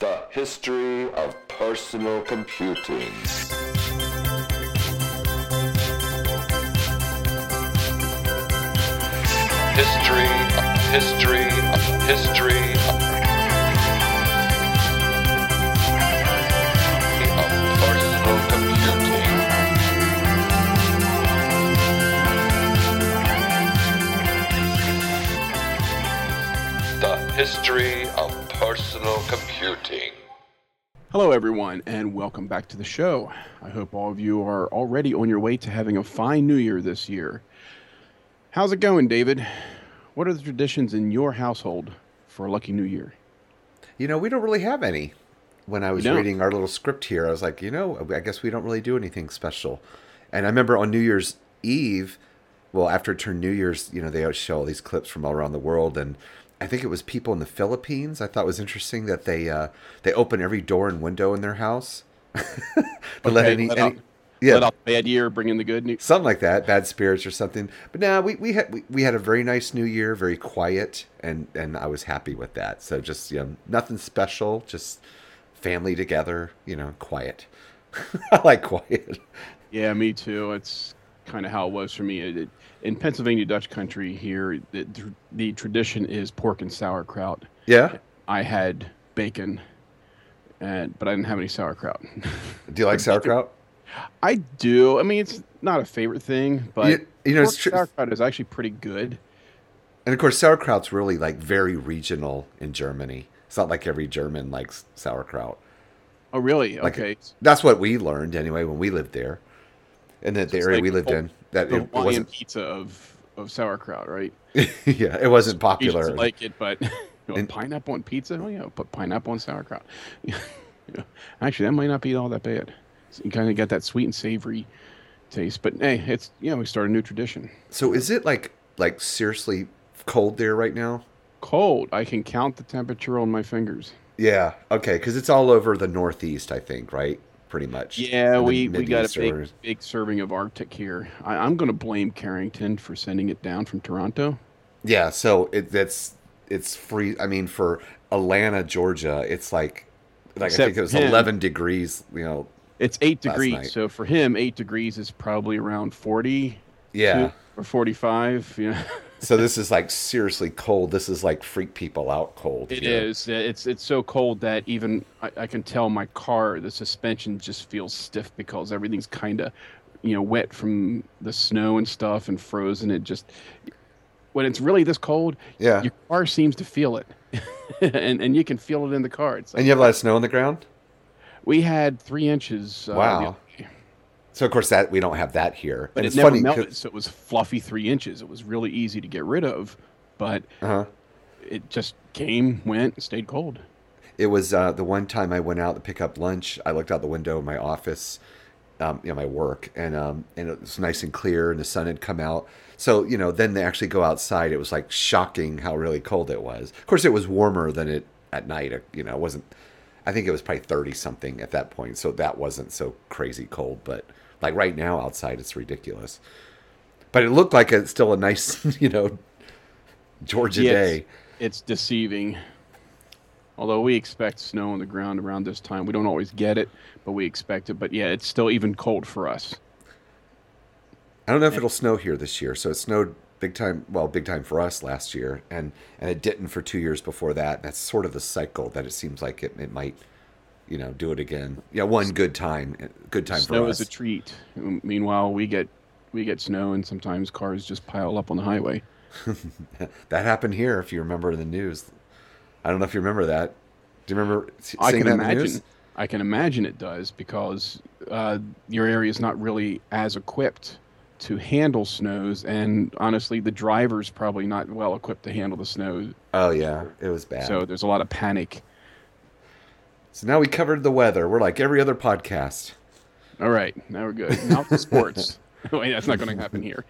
The history of personal computing. History, history, history of personal computing. The history personal computing. Hello, everyone, and welcome back to the show. I hope all of you are already on your way to having a fine new year this year. How's it going, David? What are the traditions in your household for a lucky new year? You know, we don't really have any. When I was don't? reading our little script here, I was like, you know, I guess we don't really do anything special. And I remember on New Year's Eve, well, after it turned New Year's, you know, they show all these clips from all around the world, and I think it was people in the Philippines. I thought it was interesting that they uh, they open every door and window in their house to let any, let any out- yeah Let out bad year, bring in the good news. something like that, bad spirits or something. But now we we had we, we had a very nice New Year, very quiet, and and I was happy with that. So just you know, nothing special, just family together, you know, quiet. I like quiet. Yeah, me too. It's kind of how it was for me. It, it- in Pennsylvania Dutch country here, the, the tradition is pork and sauerkraut. Yeah. I had bacon, and but I didn't have any sauerkraut. Do you like sauerkraut? I do. I mean, it's not a favorite thing, but You- you know, tr- sauerkraut is actually pretty good. And of course, sauerkraut's really like very regional in Germany. It's not like every German likes sauerkraut. Oh, really? Like, okay. That's what we learned anyway when we lived there, and the, the area like we lived the- in. That it, it wasn't. pizza of of sauerkraut, right? yeah, it wasn't popular. just like it, but you know, And- pineapple on pizza? Oh yeah, put pineapple on sauerkraut. Actually, that might not be all that bad. So you kind of got that sweet and savory taste, but hey, it's you know we start a new tradition. So is it like like seriously cold there right now? Cold. I can count the temperature on my fingers. Yeah. Okay. Because it's all over the Northeast, I think, right? Pretty much. Yeah, we, we got a big or- big serving of Arctic here. I, I'm going to blame Carrington for sending it down from Toronto. Yeah. So it that's it's free. I mean, for Atlanta, Georgia, it's like like Except I think it was him. 11 degrees. You know. It's eight degrees, night. so for him, eight degrees is probably around forty. Yeah. or forty-five. Yeah, so this is like seriously cold. This is like freak people out cold. it here. is. It's it's so cold that even I, I can tell my car, the suspension just feels stiff because everything's kind of, you know, wet from the snow and stuff and frozen. It just when it's really this cold, Yeah. your car seems to feel it, and and you can feel it in the car. It's like, And you have a lot of snow on the ground. we had three inches. Uh, Wow. So of course that we don't have that here. but and it it's never funny. melted, so it was fluffy three inches. It was really easy to get rid of, but Uh-huh. it just came, went, stayed cold. It was uh, the one time I went out to pick up lunch. I looked out the window of my office, um, you know, my work, and um, and it was nice and clear, and the sun had come out. So you know, then they actually go outside. It was like shocking how really cold it was. Of course, it was warmer than it at night. uh, You know, it wasn't. I think it was probably thirty something at that point, so that wasn't so crazy cold. But like right now outside, it's ridiculous. But it looked like it's still a nice, you know, Georgia Yeah, day. It's, it's deceiving. Although we expect snow on the ground around this time, we don't always get it, but we expect it. But yeah, it's still even cold for us. I don't know if it'll snow here this year. So it snowed big time, well, big time for us last year, and and it didn't for two years before that. That's sort of the cycle that it seems like it, it might, you know, do it again. Yeah, one good time, good time snow for is us. a treat. Meanwhile, we get we get snow, and sometimes cars just pile up on the highway. that happened here, if you remember the news. I don't know if you remember that. Do you remember s- I seeing can that in the news? imagine. I can imagine it does because uh, your area is not really as equipped to handle snows, and honestly, the driver's probably not well equipped to handle the snow. Oh yeah, it was bad. So there's a lot of panic. so now we covered the weather. We're like every other podcast. All right, now we're good. Now to sports. Oh, wait, that's not going to happen here,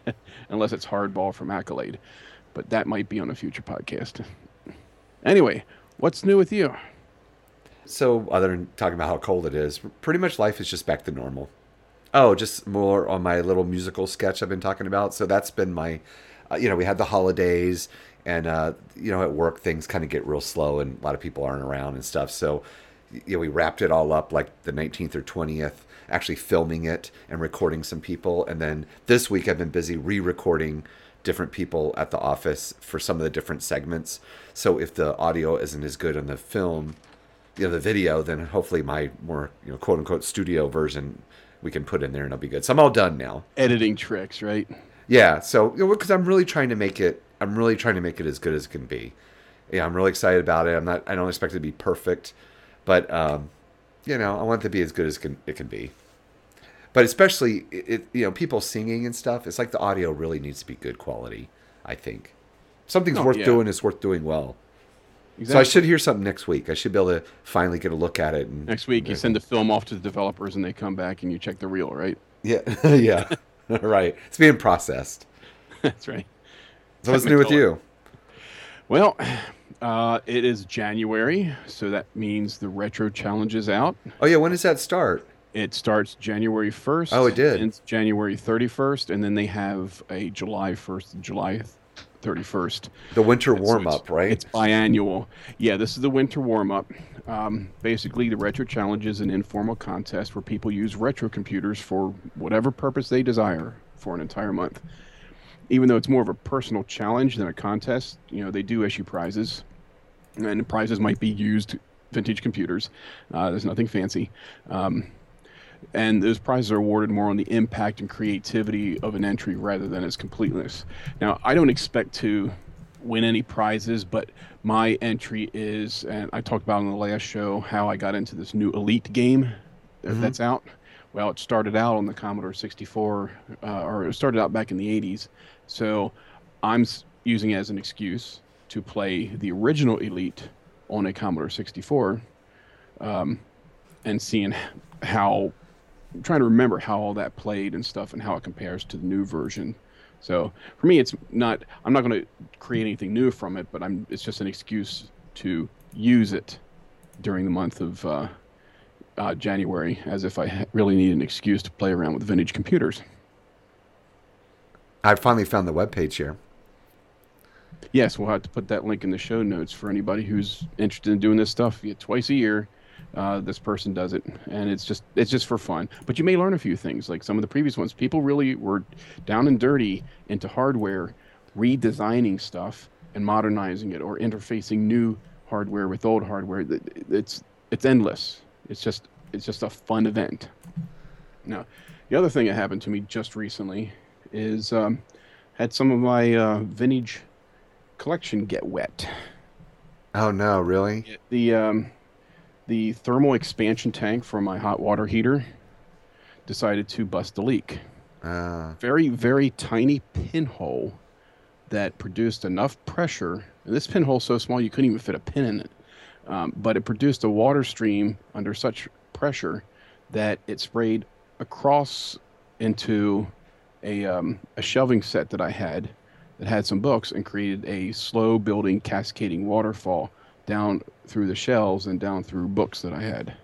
unless it's hardball from Accolade, but that might be on a future podcast. Anyway, what's new with you? So, other than talking about how cold it is, pretty much life is just back to normal. Oh, just more on my little musical sketch I've been talking about. So that's been my, uh, you know, we had the holidays, and uh, you know, at work things kind of get real slow, and a lot of people aren't around and stuff. So, you know, we wrapped it all up like the 19th or 20th, actually filming it and recording some people, and then this week I've been busy re-recording different people at the office for some of the different segments. So if the audio isn't as good on the film, you know, the video, then hopefully my more you know quote unquote studio version we can put in there and it'll be good. So I'm all done now. Editing tricks, right? Yeah. So because I'm really trying to make it, I'm really trying to make it as good as it can be. Yeah, I'm really excited about it. I'm not. I don't expect it to be perfect, but um, you know, I want it to be as good as can, it can be. But especially, it, it, you know, people singing and stuff. It's like the audio really needs to be good quality. I think something's Oh, worth yeah. doing is worth doing well. So I should hear something next week. I should be able to finally get a look at it. And, Next week, you send the film off to the developers, and they come back and you check the reel, right? Yeah, yeah, right. It's being processed. That's right. So what's new with you? Well, uh, it is January, so that means the retro challenge is out. Oh yeah, when does that start? It starts January 1st. Oh, it did. It's January 31st, and then they have a July 1st and July 31st. The winter warm up, right? It's biannual. Yeah, this is the winter warm up. Um, basically, the Retro Challenge is an informal contest where people use retro computers for whatever purpose they desire for an entire month. Even though it's more of a personal challenge than a contest, you know, they do issue prizes. And the prizes might be used vintage computers. Uh, there's nothing fancy. Um, and those prizes are awarded more on the impact and creativity of an entry rather than its completeness. Now, I don't expect to win any prizes, but my entry is, and I talked about on the last show how I got into this new Elite game that- that's out. Well, it started out on the Commodore 64, uh, or it started out back in the 80s. So I'm using it as an excuse to play the original Elite on a Commodore 64 um, and seeing how I'm trying to remember how all that played and stuff and how it compares to the new version. So for me, it's not. I'm not going to create anything new from it, but I'm. It's just an excuse to use it during the month of uh, uh, January, as if I really need an excuse to play around with vintage computers. I finally found the webpage here. Yes, we'll have to put that link in the show notes for anybody who's interested in doing this stuff. Yeah, twice a year, uh, this person does it, and it's just it's just for fun. But you may learn a few things, like some of the previous ones. People really were down and dirty into hardware, redesigning stuff and modernizing it, or interfacing new hardware with old hardware. It's it's endless. It's just it's just a fun event. Now, the other thing that happened to me just recently is um, had some of my uh, vintage collection get wet. Oh no, really? The um, the thermal expansion tank for my hot water heater decided to bust a leak. Uh, Very very tiny pinhole that produced enough pressure. And this pinhole's so small you couldn't even fit a pin in it. Um, but it produced a water stream under such pressure that it sprayed across into a, um, a shelving set that I had that had some books and created a slow building cascading waterfall down through the shelves and down through books that I had.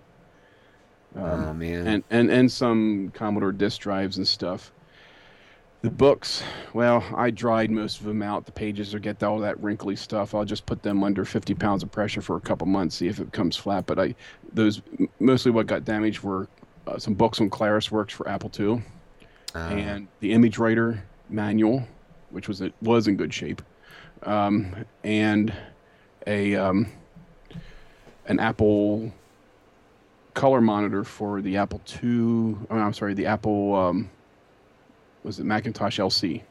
oh man. And, and, and some Commodore disk drives and stuff. The books, well, I dried most of them out. The pages will get all that wrinkly stuff. I'll just put them under 50 pounds of pressure for a couple months, see if it comes flat. But I, those mostly what got damaged were uh, some books on Claris Works for Apple II, Uh, and the Image Writer manual, which was it was in good shape, um, and a um, an Apple color monitor for the Apple II. Oh, I'm sorry, the Apple um, was it Macintosh LC,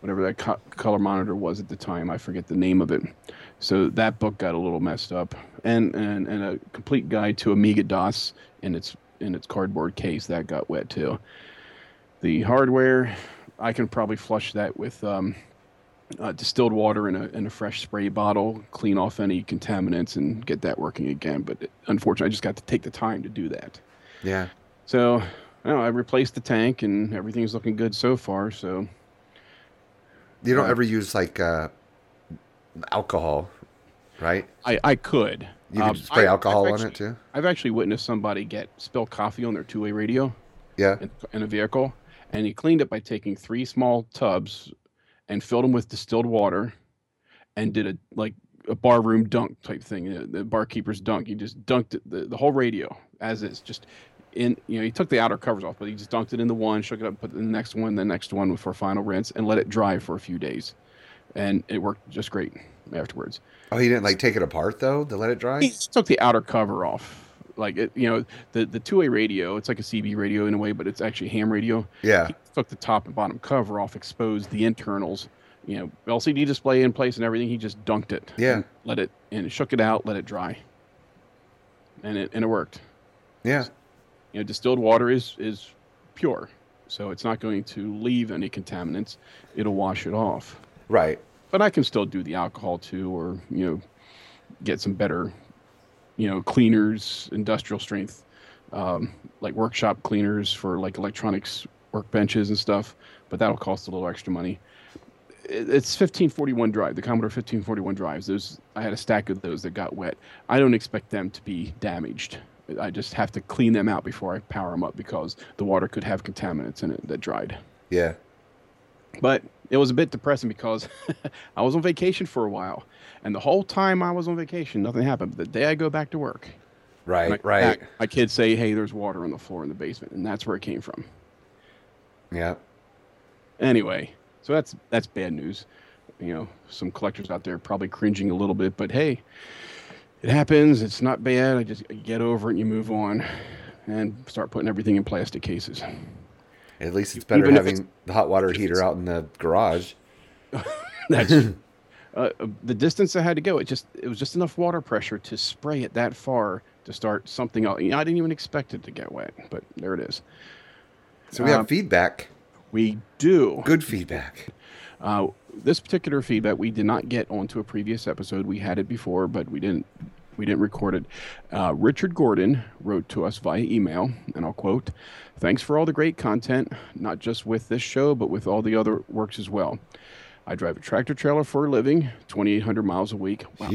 whatever that co- color monitor was at the time. I forget the name of it. So that book got a little messed up, and and, and a complete guide to Amiga DOS in its in its cardboard case that got wet too. The hardware, I can probably flush that with um, uh, distilled water in a in a fresh spray bottle, clean off any contaminants, and get that working again. But it, unfortunately, I just got to take the time to do that. yeah. So I, know, I replaced the tank, and everything's looking good so far. So You don't Uh, ever use like uh, alcohol, right? I I could. You Um, could spray I- alcohol I've on it too. I've actually witnessed somebody get spill coffee on their two-way radio. Yeah. in, in a vehicle, and he cleaned it by taking three small tubs and filled them with distilled water, and did a like a barroom dunk type thing, uh, the barkeeper's dunk. He just dunked it, the, the whole radio as is, just in you know he took the outer covers off, but he just dunked it in the one, shook it up, put the next one, the next one for a final rinse, and let it dry for a few days, and it worked just great afterwards. Oh, he didn't like take it apart though to let it dry. He took the outer cover off, like it, you know the the two way radio. It's like a CB radio in a way, but it's actually ham radio. Yeah. He took the top and bottom cover off, exposed the internals. You know, LCD display in place and everything. He just dunked it. Yeah. Let it and shook it out, let it dry. And it and it worked. Yeah. You know, distilled water is is pure, so it's not going to leave any contaminants. It'll wash it off. Right. But I can still do the alcohol too, or you know, get some better, you know, cleaners, industrial strength, um, like workshop cleaners for like electronics workbenches and stuff. But that'll cost a little extra money. It's 1541 drive, the Commodore 1541 drives. Those I had a stack of those that got wet. I don't expect them to be damaged. I just have to clean them out before I power them up because the water could have contaminants in it that dried. Yeah. But it was a bit depressing because I was on vacation for a while, and the whole time I was on vacation, nothing happened. But the day I go back to work, I Right. Right. my kids say, "Hey, there's water on the floor in the basement," and that's where it came from. Yeah. Anyway, so that's that's bad news. You know, some collectors out there probably cringing a little bit, but hey, it happens. It's not bad. I just get over it and you move on, and start putting everything in plastic cases. At least it's better Even having it's- the hot water heater out in the garage. That's uh, uh, the distance I had to go. It just it was just enough water pressure to spray it that far to start something else. You know, I didn't even expect it to get wet, but there it is. So we have Um, feedback. We do. Good feedback. Uh, this particular feedback we did not get onto a previous episode. We had it before, but we didn't we didn't record it. Uh, Richard Gordon wrote to us via email, and I'll quote: "Thanks for all the great content, not just with this show, but with all the other works as well. I drive a tractor trailer for a living, 2,800 miles a week. Wow.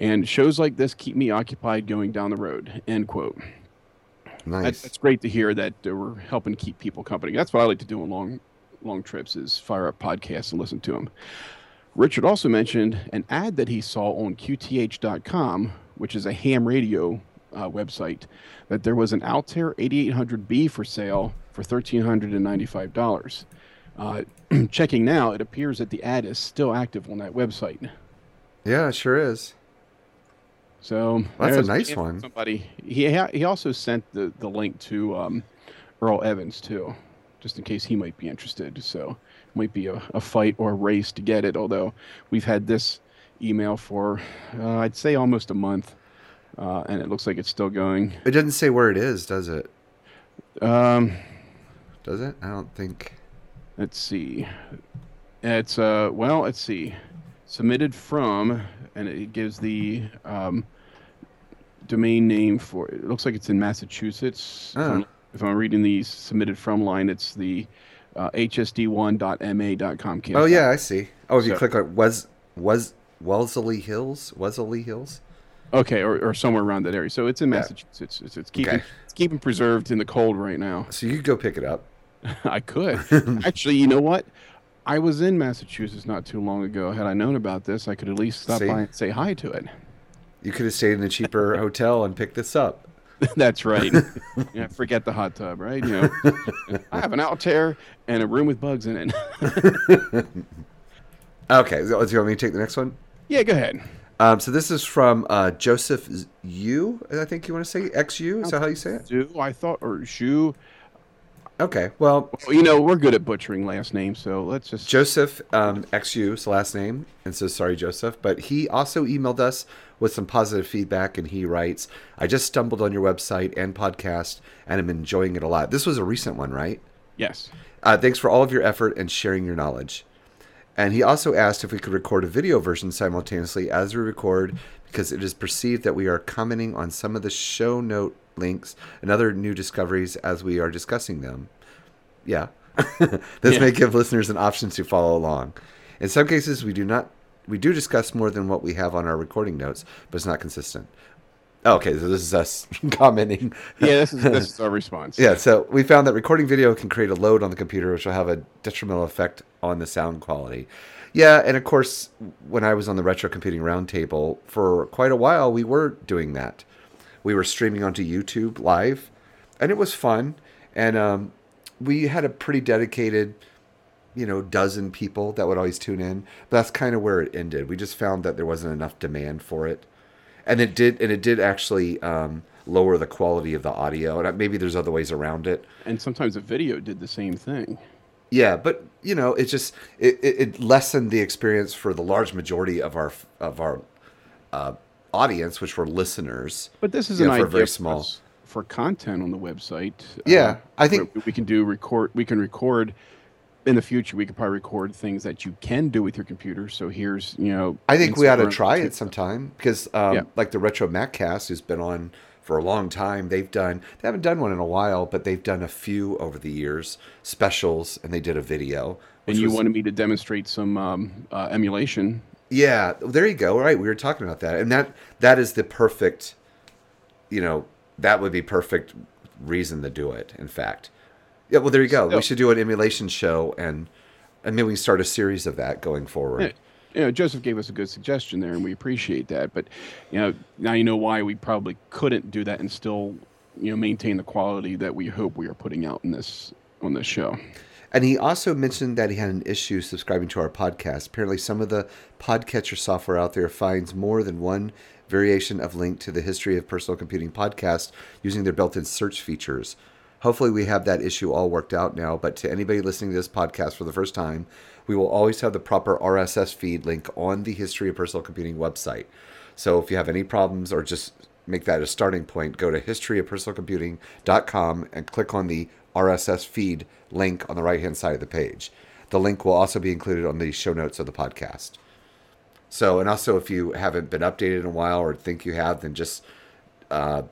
And shows like this keep me occupied going down the road. End quote. Nice. that's great to hear that uh, we're helping keep people company. That's what I like to do on long, long trips is fire up podcasts and listen to them. Richard also mentioned an ad that he saw on QTH.com, which is a ham radio uh, website, that there was an Altair 8800B for sale for $1,395. Uh, checking now, it appears that the ad is still active on that website. Yeah, it sure is. So That's a nice one. Somebody he ha- he also sent the, the link to um, Earl Evans too, just in case he might be interested. So might be a, a fight or a race to get it. Although we've had this email for uh, I'd say almost a month, uh, and it looks like it's still going. It doesn't say where it is, does it? Um, Does it? I don't think. let's see. It's uh well let's see, submitted from, and it gives the um, domain name for. It looks like it's in Massachusetts. If, Oh. I'm, if I'm reading the submitted from line, it's the uh, hsd1.ma.com campsite. Oh yeah, I see. Oh, if you click on was was Wellesley Hills, Wellesley Hills. Okay, or, or somewhere around that area. So it's in Yeah. Massachusetts. It's, it's keeping Okay. it's keeping preserved in the cold right now. So you could go pick it up. I could. Actually, you know what? I was in Massachusetts not too long ago. Had I known about this, I could at least stop See? by and say hi to it. You could have stayed in a cheaper hotel and picked this up. That's right. yeah, forget the hot tub, right? You know, I have an Altair and a room with bugs in it. Okay, so do you want me to take the next one? yeah, go ahead. Um, so this is from uh, Joseph U. I think you want to say X U. Is that how you say it? Do I thought or Shu? Okay. Well, Well, you know, we're good at butchering last names, so let's just. Joseph um, X U is the last name, and so sorry, Joseph. But he also emailed us with some positive feedback, and he writes, "I just stumbled on your website and podcast, and I'm enjoying it a lot." This was a recent one, right? yes. Uh, thanks for all of your effort and sharing your knowledge. And he also asked if we could record a video version simultaneously as we record because it is perceived that we are commenting on some of the show note links and other new discoveries as we are discussing them. Yeah. this Yeah. may give listeners an option to follow along. In some cases, we do not we do discuss more than what we have on our recording notes, but it's not consistent. Okay, so this is us commenting. Yeah, this is this is our response. Yeah, so we found that recording video can create a load on the computer, which will have a detrimental effect on the sound quality. Yeah, and of course, when I was on the Retro Computing Roundtable for quite a while, we were doing that. We were streaming onto YouTube live, and it was fun. And um, we had a pretty dedicated, you know, dozen people that would always tune in. But that's kind of where it ended. We just found that there wasn't enough demand for it, and it did, and it did actually um, lower the quality of the audio. And maybe there's other ways around it. And sometimes the video did the same thing. Yeah, but you know, it just it, it, it lessened the experience for the large majority of our of our uh, audience, which were listeners. But this is an know, for idea a very small. us for content on the website. Yeah, I think- we can do record. We can record in the future. We could probably record things that you can do with your computer. So here's you know. I think we ought to try it sometime because, um, Yeah. like the Retro Maccast, who's been on for a long time, they've done they haven't done one in a while, but they've done a few over the years specials, and they did a video. And you was- wanted me to demonstrate some um, uh, emulation. Yeah, there you go. Right, we were talking about that, and that that is the perfect, you know, that would be perfect reason to do it. In fact, yeah. Well, there you go. So- we should do an emulation show, and and maybe we start a series of that going forward. Yeah, you know, Joseph gave us a good suggestion there, and we appreciate that. But you know, now you know why we probably couldn't do that and still, you know, maintain the quality that we hope we are putting out in this on this show. And he also mentioned that he had an issue subscribing to our podcast. Apparently, some of the podcatcher software out there finds more than one variation of link to the history of personal computing podcast using their built in search features. Hopefully, we have that issue all worked out now. But to anybody listening to this podcast for the first time, we will always have the proper RSS feed link on the History of Personal Computing website. So if you have any problems or just make that a starting point, go to historyofpersonalcomputing.com and click on the RSS feed link on the right hand side of the page. The link will also be included on the show notes of the podcast. So, and also if you haven't been updated in a while or think you have, then just uh,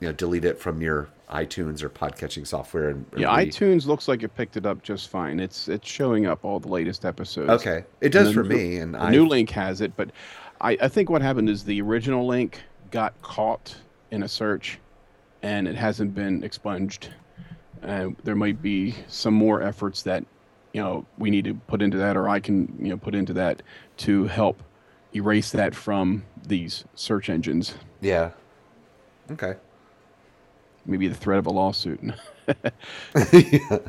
you know delete it from your iTunes or podcatching software. And and Yeah, re- iTunes looks like it picked it up just fine. It's it's showing up all the latest episodes. Okay, it does for new- me, and I new link has it, but I, I think what happened is the original link got caught in a search, and it hasn't been expunged. Uh, there might be some more efforts that you know we need to put into that, or I can you know put into that to help erase that from these search engines. yeah. Okay. Maybe the threat of a lawsuit.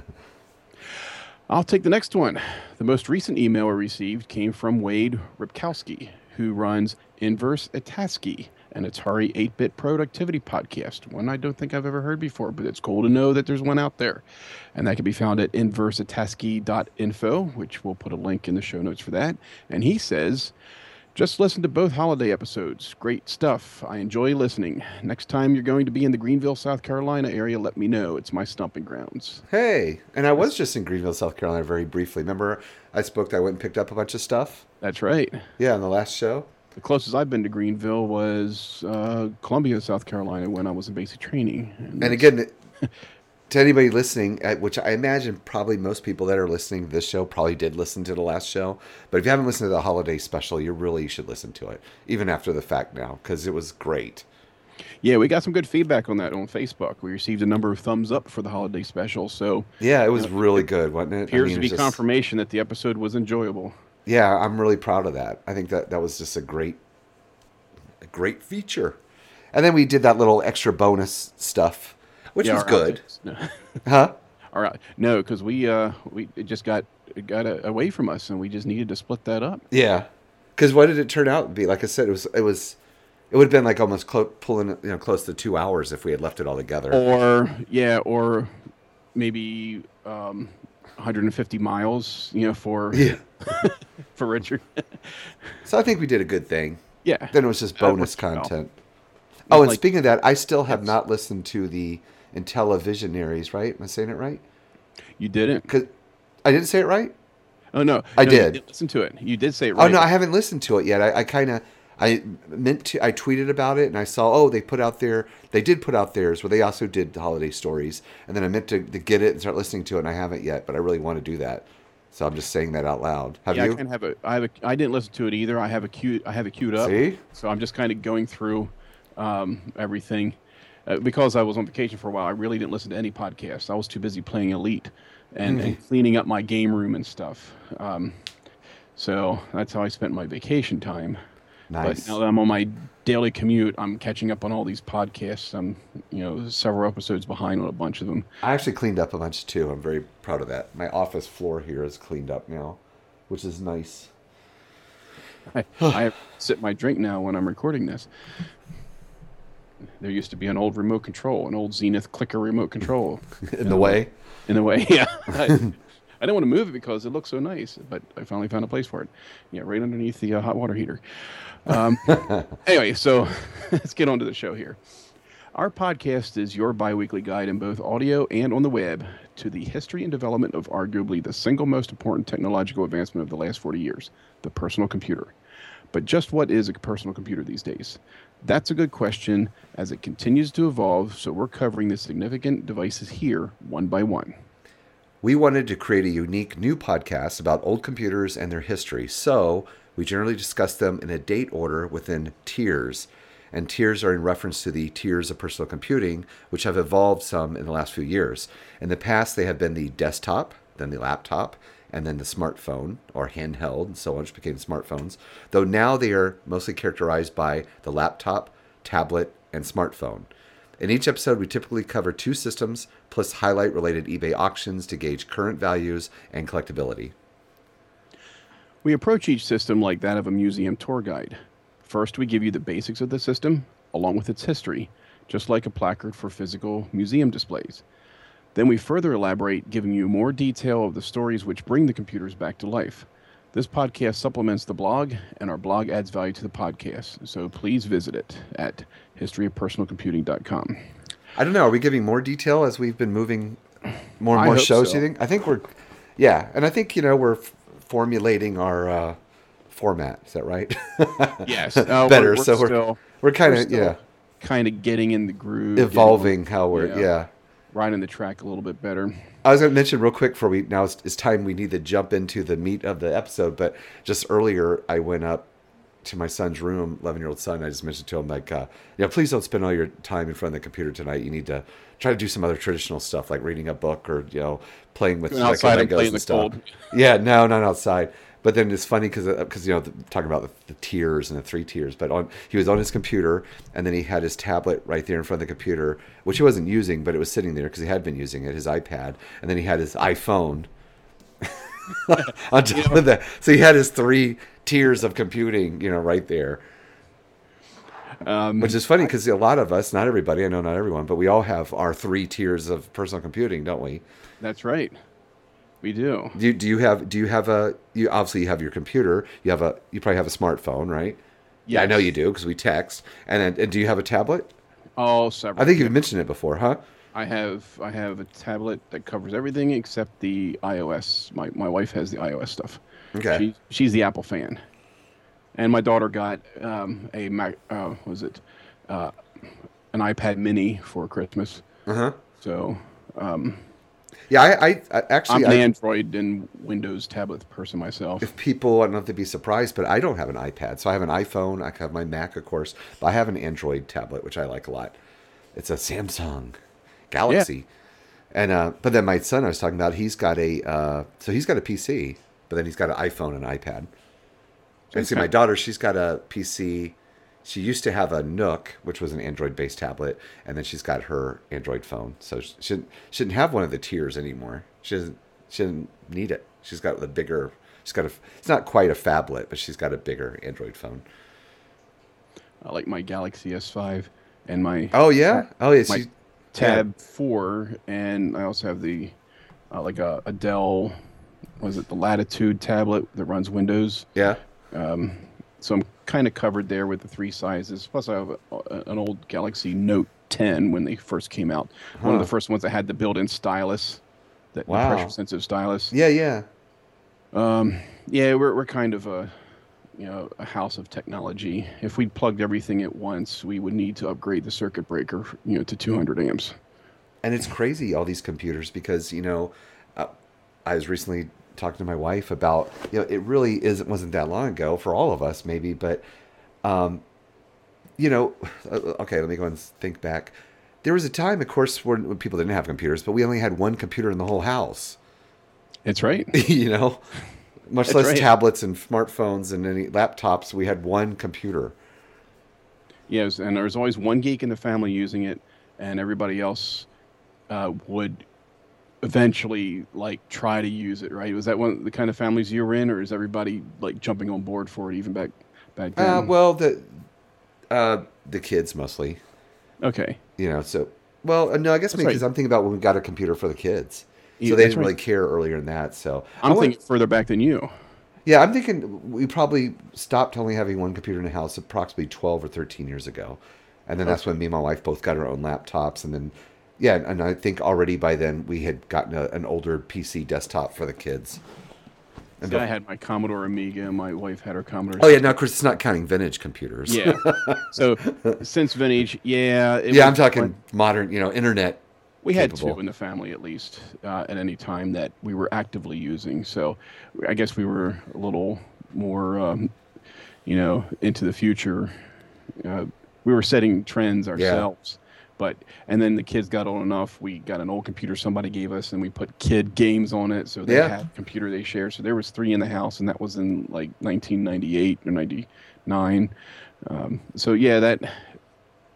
I'll take the next one. The most recent email I received came from Wade Ripkowski, who runs Inverse ATASCII, an Atari 8 bit productivity podcast. One I don't think I've ever heard before, but it's cool to know that there's one out there. And that can be found at inverseatascii.info, which we'll put a link in the show notes for that. And he says, just listen to both holiday episodes. Great stuff. I enjoy listening. Next time you're going to be in the Greenville, South Carolina area, let me know. It's my stomping grounds. Hey, and I was just in Greenville, South Carolina, very briefly. Remember, I spoke. that I went and picked up a bunch of stuff. That's right. Yeah, on the last show. The closest I've been to Greenville was uh, Columbia, South Carolina, when I was in basic training. And again, to anybody listening, uh, which I imagine probably most people that are listening to this show probably did listen to the last show. But if you haven't listened to the holiday special, you really should listen to it, even after the fact now, because it was great. yeah, we got some good feedback on that on Facebook. We received a number of thumbs up for the holiday special, so Yeah, it was really good, wasn't it? appears mean, to be just- confirmation that the episode was enjoyable. Yeah, I'm really proud of that. I think that that was just a great, a great feature. And then we did that little extra bonus stuff, which Yeah, was good. No. huh? All right, no, because we uh we it just got it got uh, away from us, and we just needed to split that up. Yeah, because what did it turn out to be? Like I said, it was it was it would have been like almost clo- pulling you know close to two hours if we had left it all together. Or yeah, or maybe um 150 miles, you know, for Yeah. for Richard. So I think we did a good thing. yeah. Then it was just bonus well. content. Oh, and like- speaking of that, I still have not listened to the Intellivisionaries. Right? Am I saying it right? You didn't. Because I didn't say it right. Oh no, I no, did. Listen to it. You did say it right. Oh no, I haven't listened to it yet. I, I kind of I meant to. I tweeted about it and I saw oh they put out their they did put out theirs where they also did the holiday stories and then I meant to, to get it and start listening to it and I haven't yet but I really want to do that. So I'm just saying that out loud. Have yeah, you? I kind of have a. I have a. I didn't listen to it either. I have a queued. I have it queued up. See? So I'm just kind of going through um, everything uh, because I was on vacation for a while. I really didn't listen to any podcasts. I was too busy playing Elite and, and cleaning up my game room and stuff. Um, So that's how I spent my vacation time. Nice. But now that I'm on my daily commute, I'm catching up on all these podcasts. I'm, you know, several episodes behind on a bunch of them. I actually cleaned up a bunch too. I'm very proud of that. My office floor here is cleaned up now, which is nice. I, I sip my drink now when I'm recording this. There used to be an old remote control, an old Zenith clicker remote control. In the way. In the way, yeah. I, I don't want to move it because it looks so nice, but I finally found a place for it. Yeah, right underneath the uh, hot water heater. Um, anyway, so let's get on to the show here. Our podcast is your biweekly guide in both audio and on the web to the history and development of arguably the single most important technological advancement of the last 40 years the personal computer. But just what is a personal computer these days? That's a good question as it continues to evolve, so we're covering the significant devices here one by one. We wanted to create a unique new podcast about old computers and their history, so we generally discuss them in a date order within tiers. And tiers are in reference to the tiers of personal computing, which have evolved some in the last few years. In the past, they have been the desktop, then the laptop, and then the smartphone or handheld, and so on, which became smartphones. Though now they are mostly characterized by the laptop, tablet, and smartphone. In each episode, we typically cover two systems plus highlight related eBay auctions to gauge current values and collectability. We approach each system like that of a museum tour guide. First, we give you the basics of the system, along with its history, just like a placard for physical museum displays. Then we further elaborate, giving you more detail of the stories which bring the computers back to life. This podcast supplements the blog, and our blog adds value to the podcast. So please visit it at historyofpersonalcomputing.com. I don't know. Are we giving more detail as we've been moving more and more shows? so. You think? I think we're, yeah, and I think you know we're f- formulating our uh, format. Is that right? Yes, uh, better. we're- we're so we're we're kind of yeah kind of getting in the groove, evolving how we're yeah. yeah. Riding the track a little bit better. I was going to mention real quick before we now it's, it's time we need to jump into the meat of the episode. But just earlier, I went up to my son's room, eleven year old son. I just mentioned to him like, uh, you know, please don't spend all your time in front of the computer tonight. You need to try to do some other traditional stuff like reading a book or you know playing with Going like, outside and Legos playing in the stuff. cold. Yeah, no, not outside. But then it's funny because because you know the, talking about the, the tiers and the three tiers. But on he was on his computer and then he had his tablet right there in front of the computer, which he wasn't using, but it was sitting there because he had been using it, his iPad, and then he had his iPhone on top of that. So he had his three tiers of computing, you know, right there. Um, Which is funny because a lot of us, not everybody, I know not everyone, but we all have our three tiers of personal computing, don't we? That's right. We do. Do you, do you have do you have a you obviously you have your computer you have a you probably have a smartphone right yeah I know you do because we text and and do you have a tablet Oh, several. I think you've mentioned it before huh I have I have a tablet that covers everything except the iOS. My my wife has the iOS stuff. Okay. She, she's the Apple fan, and my daughter got um, a Mac. Uh, what was it uh, an iPad Mini for Christmas? uh huh So um, yeah I, I, I I'm actually an I, Android and Windows tablet person myself. if people I don't know if they'd be surprised but I don't have an iPad. So I have an iPhone I have my Mac of course but I have an Android tablet which I like a lot. It's a Samsung Galaxy. And uh but then my son I was talking about he's got a uh so he's got a PC but then he's got an iPhone and iPad. And see, my daughter, she's got a PC. She used to have a Nook, which was an Android-based tablet, and then she's got her Android phone. So she shouldn't, have one of the tiers anymore. She doesn't. She didn't need it. She's got the bigger. She's got a. It's not quite a phablet, but she's got a bigger Android phone. I like my Galaxy S5 and my Oh yeah. Oh yeah. my She, Tab Four, and I also have the uh, like a, a Dell. Was it the Latitude tablet that runs Windows? yeah. So I'm kind of covered there with the three sizes. Plus, I have a, an old Galaxy Note 10 when they first came out. One of the first ones that had the built-in stylus, that Wow. pressure-sensitive stylus. Yeah. Yeah. Yeah, we're we're kind of a you know a house of technology. If we plugged everything at once, we would need to upgrade the circuit breaker, you know, to 200 amps. and it's crazy all these computers because you know uh, i was recently talking to my wife about you know it really isn't wasn't that long ago for all of us maybe but um you know okay let me go and think back there was a time of course when, when people didn't have computers but we only had one computer in the whole house It's right. you know much That's less right. tablets and smartphones and any laptops. We had one computer. Yes, and there was always one geek in the family using it, and everybody else uh, would eventually like try to use it. Right? Was that one the kind of families you were in, or is everybody like jumping on board for it even back back then? Uh, well, the uh, the kids mostly, okay. you know. So, well, uh, no, I guess because right. I'm thinking about when we got a computer for the kids. So Yeah, they didn't really right. care earlier than that. So I'm thinking further back than you. Yeah, I'm thinking we probably stopped only having one computer in the house approximately 12 or 13 years ago. And then that's when me and my wife both got our own laptops. And then, yeah, and I think already by then we had gotten a, an older PC desktop for the kids. And See, I had my Commodore Amiga, my wife had her Commodore. oh, yeah, now, Chris, it's not counting vintage computers. Yeah. so since vintage, yeah. it yeah, I'm talking fun. modern, you know, internet. We had capable. two in the family at least uh, at any time that we were actively using. So I guess we were a little more, um, you know, into the future. Uh, we were setting trends ourselves. But and then the kids got old enough. We got an old computer somebody gave us, and we put kid games on it. So they Yeah. had a computer they shared. So there was three in the house, and that was in like 1998 or 99. Um, so yeah, that.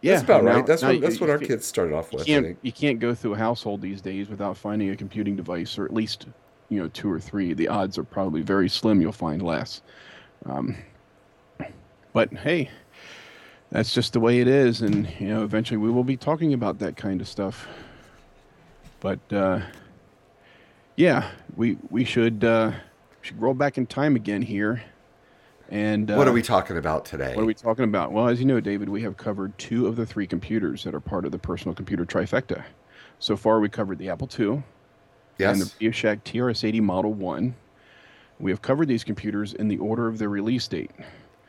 Yeah, that's about now- right. That's now what, you- that's what our kids started off with. Can't you can't go through a household these days without finding a computing device or at least you know two or three the odds are probably very slim you'll find less um, but hey that's just the way it is and you know eventually we will be talking about that kind of stuff but uh, yeah we we should uh, should roll back in time again here and uh, What are we talking about today? what are we talking about? Well, as you know, David, we have covered two of the three computers that are part of the personal computer trifecta. So far, we covered the Apple II and the Radio Shack TRS-80 Model 1. We have covered these computers in the order of their release date.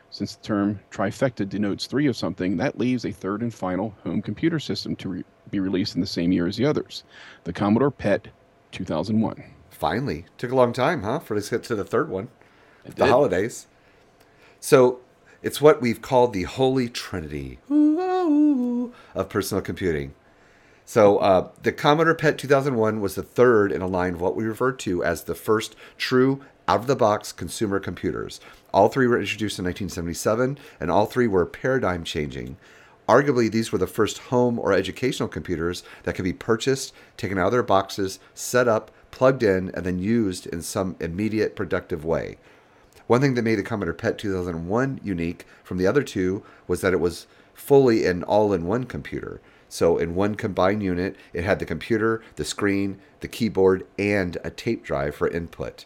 Since the term trifecta denotes three of something, that leaves a third and final home computer system to re- be released in the same year as the others, the Commodore PET 2001. Finally, took a long time, huh, for us to get to the third one, It the did. holidays. So it's what we've called the holy trinity of personal computing. So uh, the Commodore PET 2001 was the third in a line of what we refer to as the first true out-of-the-box consumer computers. All three were introduced in 1977, and all three were paradigm-changing. Arguably, these were the first home or educational computers that could be purchased, taken out of their boxes, set up, plugged in, and then used in some immediate productive way. One thing that made the Commodore PET 2001 unique from the other two was that it was fully an all in one computer. So, in one combined unit, it had the computer, the screen, the keyboard, and a tape drive for input.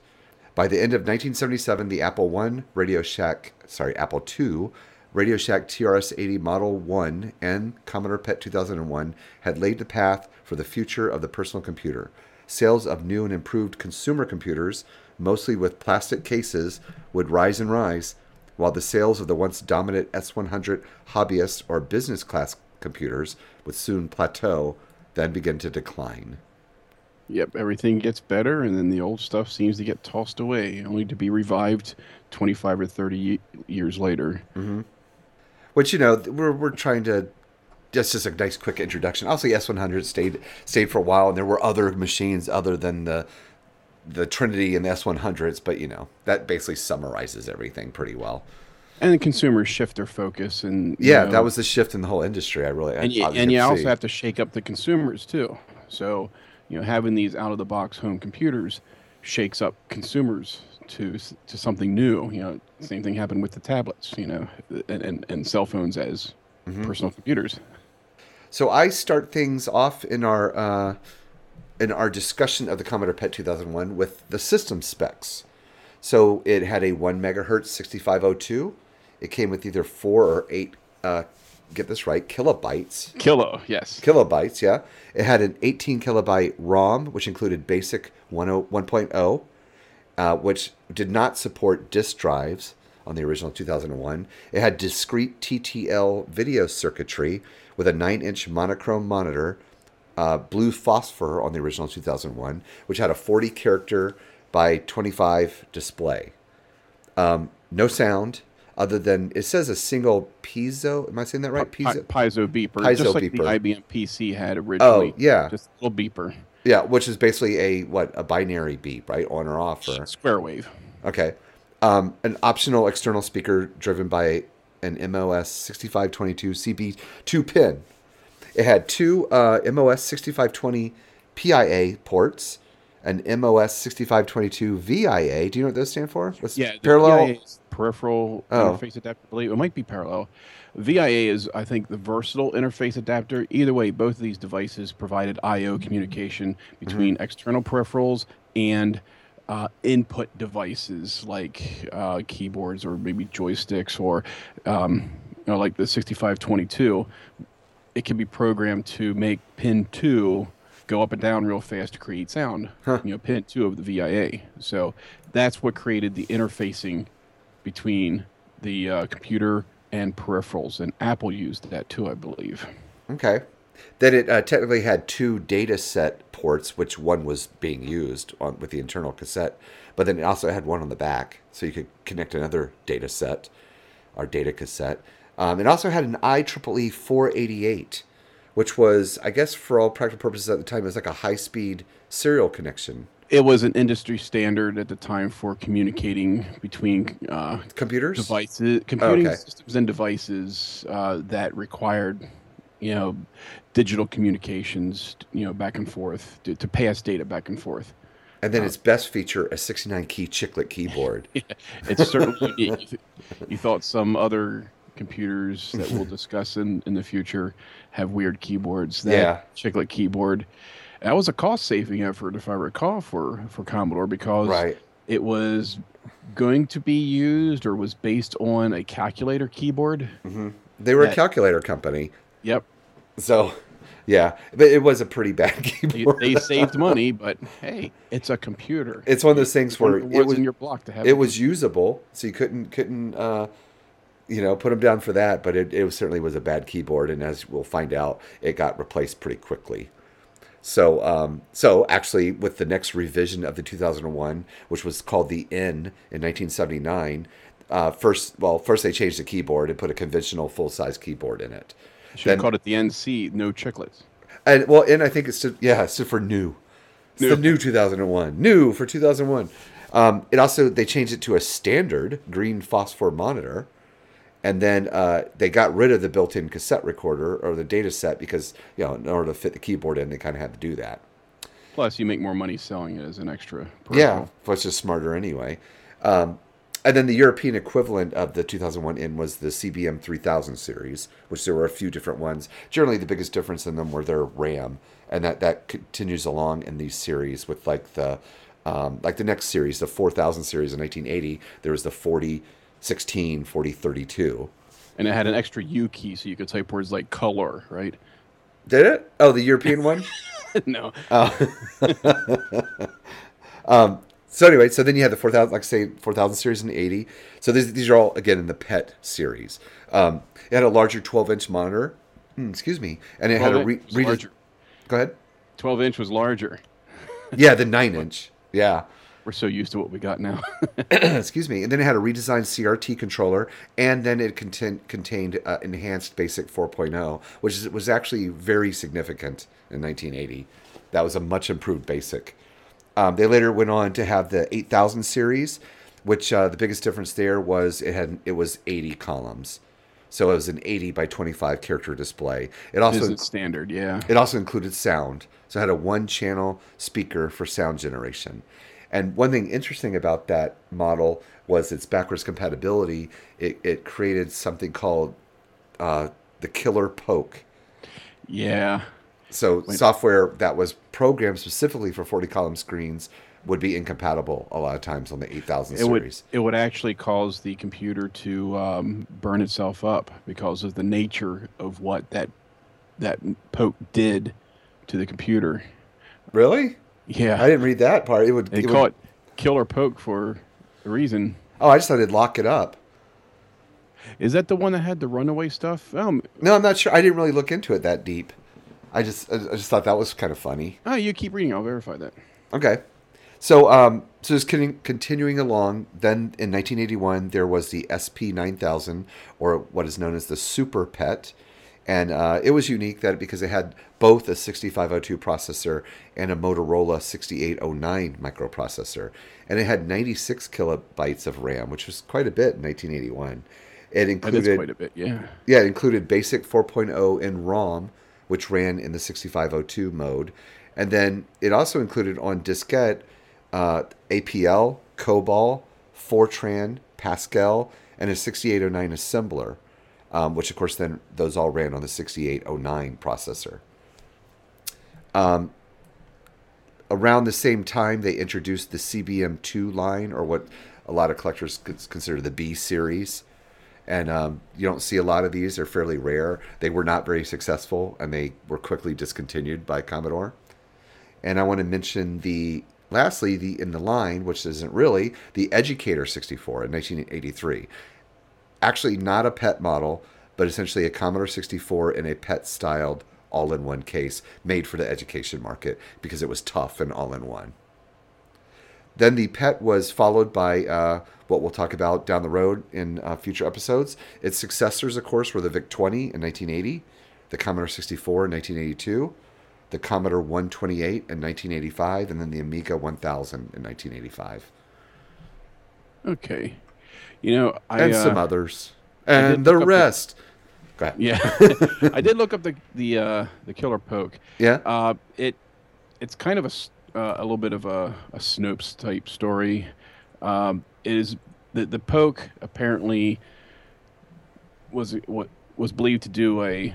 By the end of 1977, the Apple I, Radio Shack, sorry, Apple II, Radio Shack TRS-80 Model 1, and Commodore PET 2001 had laid the path for the future of the personal computer. Sales of new and improved consumer computers, mostly with plastic cases, would rise and rise, while the sales of the once dominant S100 hobbyist or business class computers would soon plateau, then begin to decline. Yep, everything gets better, and then the old stuff seems to get tossed away, only to be revived 25 or 30 years later. Mm-hmm. Which you know we're we're trying to. Just just a nice quick introduction. Obviously, S100 stayed stayed for a while, and there were other machines other than the the Trinity and the S100s, but you know that basically summarizes everything pretty well. And the consumers shift their focus, and you Yeah, know, that was the shift in the whole industry. I really and you, I, and you also have to shake up the consumers too. So, you know, having these out of the box home computers shakes up consumers to to something new. You know, same thing happened with the tablets. You know, and and, and cell phones as Mm-hmm. personal computers. So I start things off in our uh, in our discussion of the Commodore PET 2001 with the system specs. So it had a one megahertz 6502. It came with either four or eight. Uh, get this right, kilobytes. Kilo, yes. Kilobytes, yeah. It had an 18 kilobyte ROM, which included basic oh, 10 1.0, uh, which did not support disk drives on the original 2001. It had discrete TTL video circuitry with a 9 inch monochrome monitor, uh, blue phosphor on the original 2001, which had a 40 character by 25 display. Um, no sound other than it says a single piezo. Am I saying that right? Pi- Piezo. Piezo beeper, Piezo just like beeper. the IBM PC had originally. Oh, yeah. just a little beeper, Yeah, which is basically a what a binary beep, right, on or off, or square wave. Okay. Um, an optional external speaker driven by an MOS 6522 CB2 pin. It had two uh, MOS 6520 PIA ports, an MOS 6522 VIA. Do you know what those stand for? What's Yeah, the parallel. Peripheral Oh. interface adapter. I believe it might be parallel. VIA is, I think, the versatile interface adapter. Either way, both of these devices provided I/O communication between external peripherals and uh, input devices like uh, keyboards or maybe joysticks or um, you know, like the 6522. It can be programmed to make pin two go up and down real fast to create sound. You know, pin two of the VIA. So that's what created the interfacing between the uh, computer and peripherals, and Apple used that too, I believe. Okay. Then it uh, technically had two data set ports, which one was being used on with the internal cassette, but then it also had one on the back, so you could connect another data set, or data cassette. Um, it also had an IEEE 488, which was, I guess, for all practical purposes at the time, it was like a high speed serial connection. It was an industry standard at the time for communicating between uh, Computers? devices, computing Okay. systems, and devices uh, that required, you know, digital communications, you know, back and forth to, to pass data back and forth. And then its best feature, a 69 key chiclet keyboard. It's certainly unique. You, you thought some other computers that we'll discuss in, in the future have weird keyboards. That Yeah. chiclet keyboard. That was a cost saving effort, if I recall, for, for Commodore because Right. it was going to be used or was based on a calculator keyboard. They were a calculator company. Yep. So, yeah, but it was a pretty bad They, keyboard. they saved money, but hey, it's a computer. It's one of those things where One of the it was in your block to have. it was usable, so you couldn't couldn't uh, you know put them down for that. But it, it certainly was a bad keyboard, and as we'll find out, it got replaced pretty quickly. So um, so actually, with the next revision of the 2001, which was called the N in 1979. Uh, first, well, first they changed the keyboard and put a conventional full-size keyboard in it. Should then- have called it the NC, no chiclets. And well, and I think it's stood, yeah, it stood for new. It's the new 2001. New for 2001. Um, it also they changed it to a standard green phosphor monitor, and then uh, they got rid of the built-in cassette recorder or the data set because you know in order to fit the keyboard in, they kind of had to do that. Plus, you make more money selling it as an extra. Yeah, peripheral. well, it's just smarter anyway. Um, and then the European equivalent of the 2001 in was the CBM 3000 series, which there were a few different ones. Generally, the biggest difference in them were their RAM, and that that continues along in these series with like the um, like the next series, the 4000 series in 1980. There was the 4016, 4032. And it had an extra U key, so you could type words like color, right? Did it? Oh, the European one. no. So anyway, so then you had the 4000, like say, 4000 series in the 80. So these, these are all, again, in the PET series. Um, it had a larger 12-inch monitor. Hmm, excuse me. And it had a 12 re- inch larger. Go ahead. 12 inch was larger. Yeah, the 9-inch. Yeah. We're so used to what we got now. excuse me. And then it had a redesigned CRT controller, and then it contain, contained uh, enhanced BASIC 4.0, which is, was actually very significant in 1980. That was a much improved BASIC. Um, they later went on to have the 8000 series, which uh, the biggest difference there was it had it was 80 columns, so it was an 80 by 25 character display. It also standard, yeah. it also included sound, so it had a one-channel speaker for sound generation. And one thing interesting about that model was its backwards compatibility. It, it created something called uh, the Killer Poke. Yeah. So software that was programmed specifically for 40 column screens would be incompatible a lot of times on the 8000 It would it would actually cause the computer to um, burn itself up because of the nature of what that that poke did to the computer. Really? Yeah. I didn't read that part. It would. They it call would it killer poke for a reason. oh, I just thought it'd lock it up. Is that the one that had the runaway stuff? Um, No, I'm not sure. I didn't really look into it that deep. I just, I just thought that was kind of funny. oh, you keep reading. I'll verify that. Okay. So, um, so just con- continuing along, then in 1981, there was the SP 9000, or what is known as the Super Pet. And uh, it was unique that because it had both a 6502 processor and a Motorola 6809 microprocessor. And it had 96 kilobytes of RAM, which was quite a bit in 1981. It included quite a bit, yeah. yeah, it included basic 4.0 and ROM, which ran in the 6502 mode. And then it also included on diskette uh, APL, COBOL, Fortran, Pascal, and a 6809 assembler, um, which of course then those all ran on the 6809 processor. Um, around the same time, they introduced the CBM2 line, or what a lot of collectors consider the B series and um, you don't see a lot of these. They're fairly rare. They were not very successful, and they were quickly discontinued by Commodore. And I want to mention the lastly the in the line, which isn't really the Educator 64 in 1983. Actually, not a pet model, but essentially a Commodore 64 in a pet styled all-in-one case made for the education market because it was tough and all-in-one. Then the pet was followed by uh, what we'll talk about down the road in uh, future episodes. Its successors, of course, were the VIC 20 in 1980, the Commodore 64 in 1982, the Commodore 128 in 1985, and then the Amiga 1000 in 1985, Okay. You know, I and uh, some others, and the up the- rest. Yeah, I did look up the the uh, the killer poke. Yeah. Uh, it it's kind of a uh, a little bit of a, a Snopes type story. Um, it is the the poke apparently was what was believed to do a,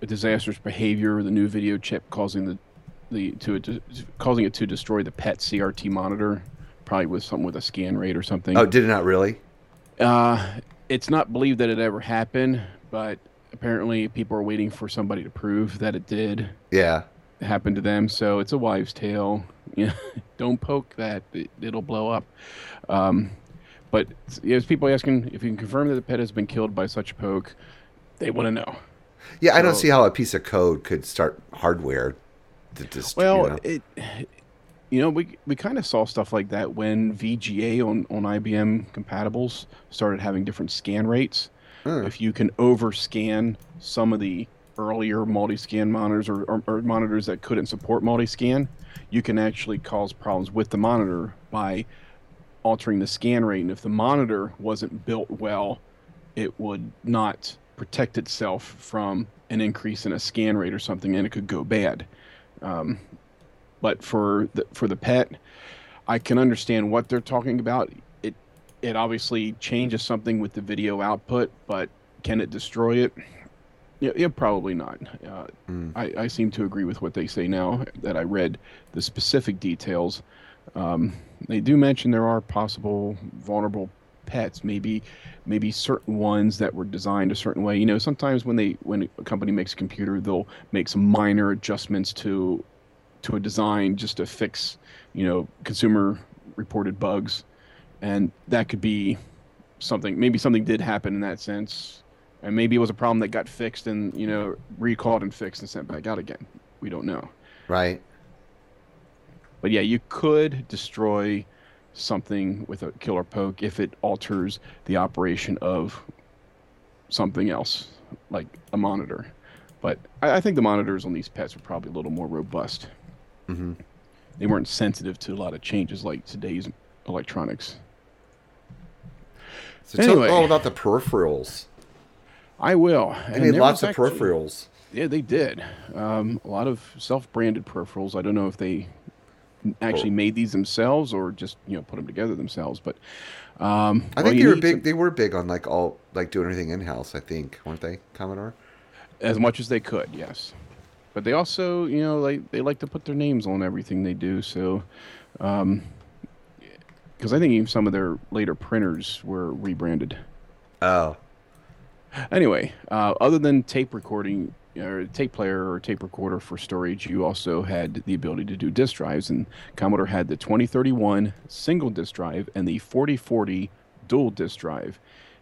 a disastrous behavior. The new video chip causing the the to it causing it to destroy the PET CRT monitor, probably with something with a scan rate or something. Oh, did it not really? Uh, it's not believed that it ever happened, but apparently people are waiting for somebody to prove that it did Yeah. happen to them. So it's a wives' tale. Yeah, don't poke that; it, it'll blow up. Um, but there's people asking if you can confirm that the pet has been killed by such a poke. They want to know. Yeah, I don't see how a piece of code could start hardware to just. Well, you know. it, you know, we we kind of saw stuff like that when VGA on on IBM compatibles started having different scan rates. Hmm. If you can overscan some of the earlier multi-scan monitors or, or, or monitors that couldn't support multi-scan, you can actually cause problems with the monitor by altering the scan rate. And if the monitor wasn't built well, it would not protect itself from an increase in a scan rate or something, and it could go bad. Um, but for the for the pet, I can understand what they're talking about. It it obviously changes something with the video output, but can it destroy it? Yeah, yeah probably not. Uh, Mm. I, I seem to agree with what they say now that I read the specific details. Um, they do mention there are possible vulnerable pets, maybe maybe certain ones that were designed a certain way. You know, sometimes when they when a company makes a computer, they'll make some minor adjustments to to a design just to fix, you know, consumer reported bugs, and that could be something. Maybe something did happen in that sense, and maybe it was a problem that got fixed and you know recalled and fixed and sent back out again. We don't know. right. But yeah, you could destroy something with a killer poke if it alters the operation of something else, like a monitor. But I, I think the monitors on these pets are probably a little more robust. Hmm They weren't sensitive to a lot of changes like today's electronics. So tell Anyway. all about the peripherals. I will. They And made lots of actually- peripherals. Yeah, they did. Um, a lot of self-branded peripherals. I don't know if they actually made these themselves or just you know put them together themselves. But um, I think they were big. some- They were big on like all like doing everything in house. I think weren't they, Commodore? as much as they could. Yes, but they also you know like they like to put their names on everything they do. So. Um, because I think even some of their later printers were rebranded. Oh, Anyway, uh, other than tape recording or tape player or tape recorder for storage, you also had the ability to do disk drives, and Commodore had the 2031 single disk drive and the 4040 dual disk drive.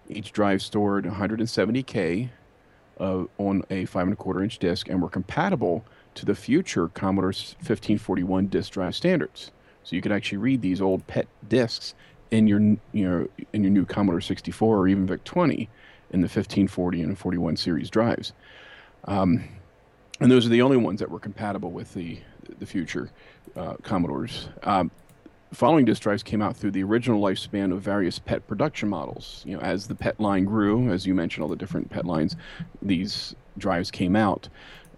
Each drive stored 170k uh, on a five and a quarter inch disk and were compatible to the future Commodore 1541 disk drive standards. So you could actually read these old PET discs in your you know in your new Commodore 64 or even VIC 20 in the 1540 and 41 series drives. Um, and those are the only ones that were compatible with the the future uh, Commodores. Um, following disk drives came out through the original lifespan of various PET production models. You know, as the PET line grew, as you mentioned, all the different PET lines, these drives came out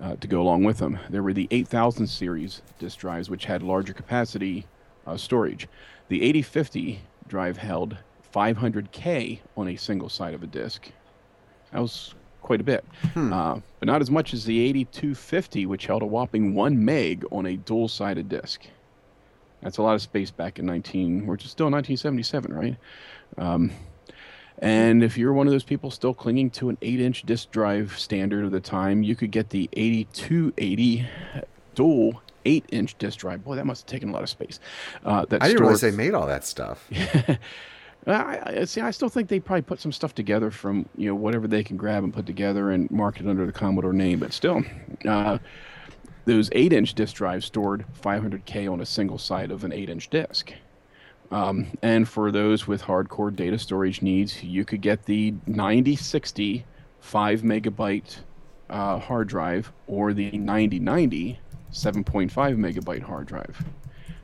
uh, to go along with them. There were the 8000 series disk drives, which had larger capacity uh, storage. The 8050 drive held 500K on a single side of a disk. That was quite a bit, uh, but not as much as the 8250, which held a whopping 1 meg on a dual sided disk. That's a lot of space back in 19, which is still 1977, right? Um, and if you're one of those people still clinging to an 8 inch disk drive standard of the time, you could get the 8280 dual 8 inch disk drive. Boy, that must have taken a lot of space. Uh, that I didn't realize they made all that stuff. I, I see. I still think they probably put some stuff together from you know whatever they can grab and put together and market under the Commodore name. But still, uh, those eight-inch disk drives stored 500k on a single side of an eight-inch disk. Um, and for those with hardcore data storage needs, you could get the 9060 5 megabyte uh, hard drive or the 9090 7.5 megabyte hard drive.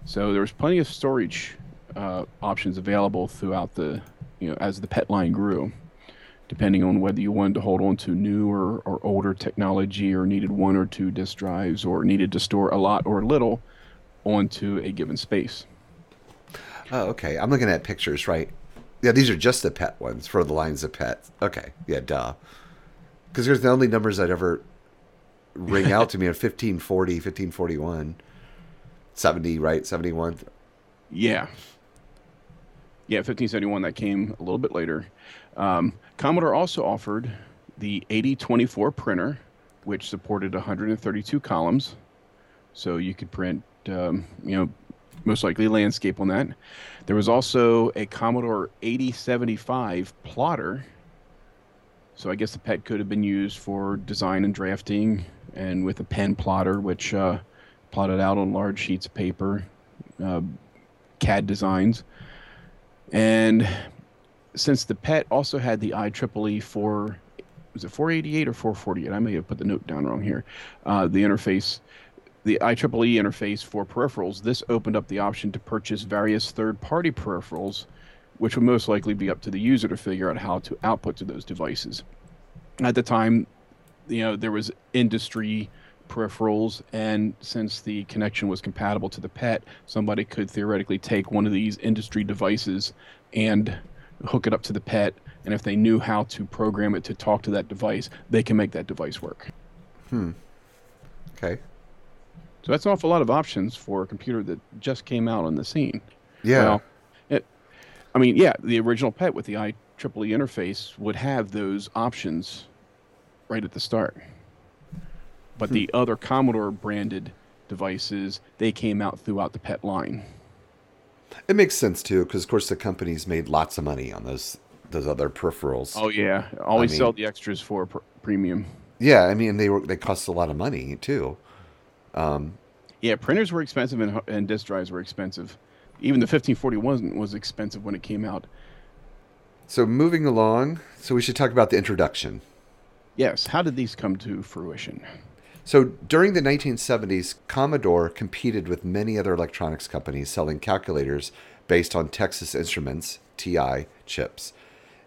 So there was plenty of storage uh, options available throughout the, you know, as the pet line grew, depending on whether you wanted to hold on to newer or older technology or needed one or two disk drives or needed to store a lot or little onto a given space. Oh, okay. I'm looking at pictures, right? Yeah, these are just the pet ones for the lines of pets. Okay, yeah, duh. Because there's the only numbers that ever ring out to me are 1540, 1541, 70, right? 71. Yeah. Yeah, 1571, that came a little bit later. Um, Commodore also offered the 8024 printer, which supported 132 columns. So you could print, um, you know, most likely landscape on that. There was also a Commodore 8075 plotter. So I guess the PET could have been used for design and drafting, and with a pen plotter, which uh, plotted out on large sheets of paper, uh, CAD designs. And since the PET also had the IEEE 4, was it 488 or 448? I may have put the note down wrong here. Uh, the interface, the IEEE interface for peripherals, this opened up the option to purchase various third party peripherals, which would most likely be up to the user to figure out how to output to those devices. At the time, you know, there was industry peripherals, and since the connection was compatible to the PET, somebody could theoretically take one of these industry devices and hook it up to the PET. And if they knew how to program it to talk to that device, they can make that device work. Hmm. Okay. So that's an awful lot of options for a computer that just came out on the scene. Yeah. Well, it, I mean, yeah, the original PET with the IEEE interface would have those options right at the start. But the other Commodore branded devices, they came out throughout the PET line. It makes sense too, because of course the companies made lots of money on those those other peripherals. Oh yeah, always mean- sell the extras for pr- premium. Yeah, I mean they were they cost a lot of money too. Um, yeah, printers were expensive and, and disk drives were expensive. Even the 1541 was expensive when it came out. So moving along, so we should talk about the introduction. Yes, how did these come to fruition? So during the 1970s, Commodore competed with many other electronics companies selling calculators based on Texas Instruments TI chips.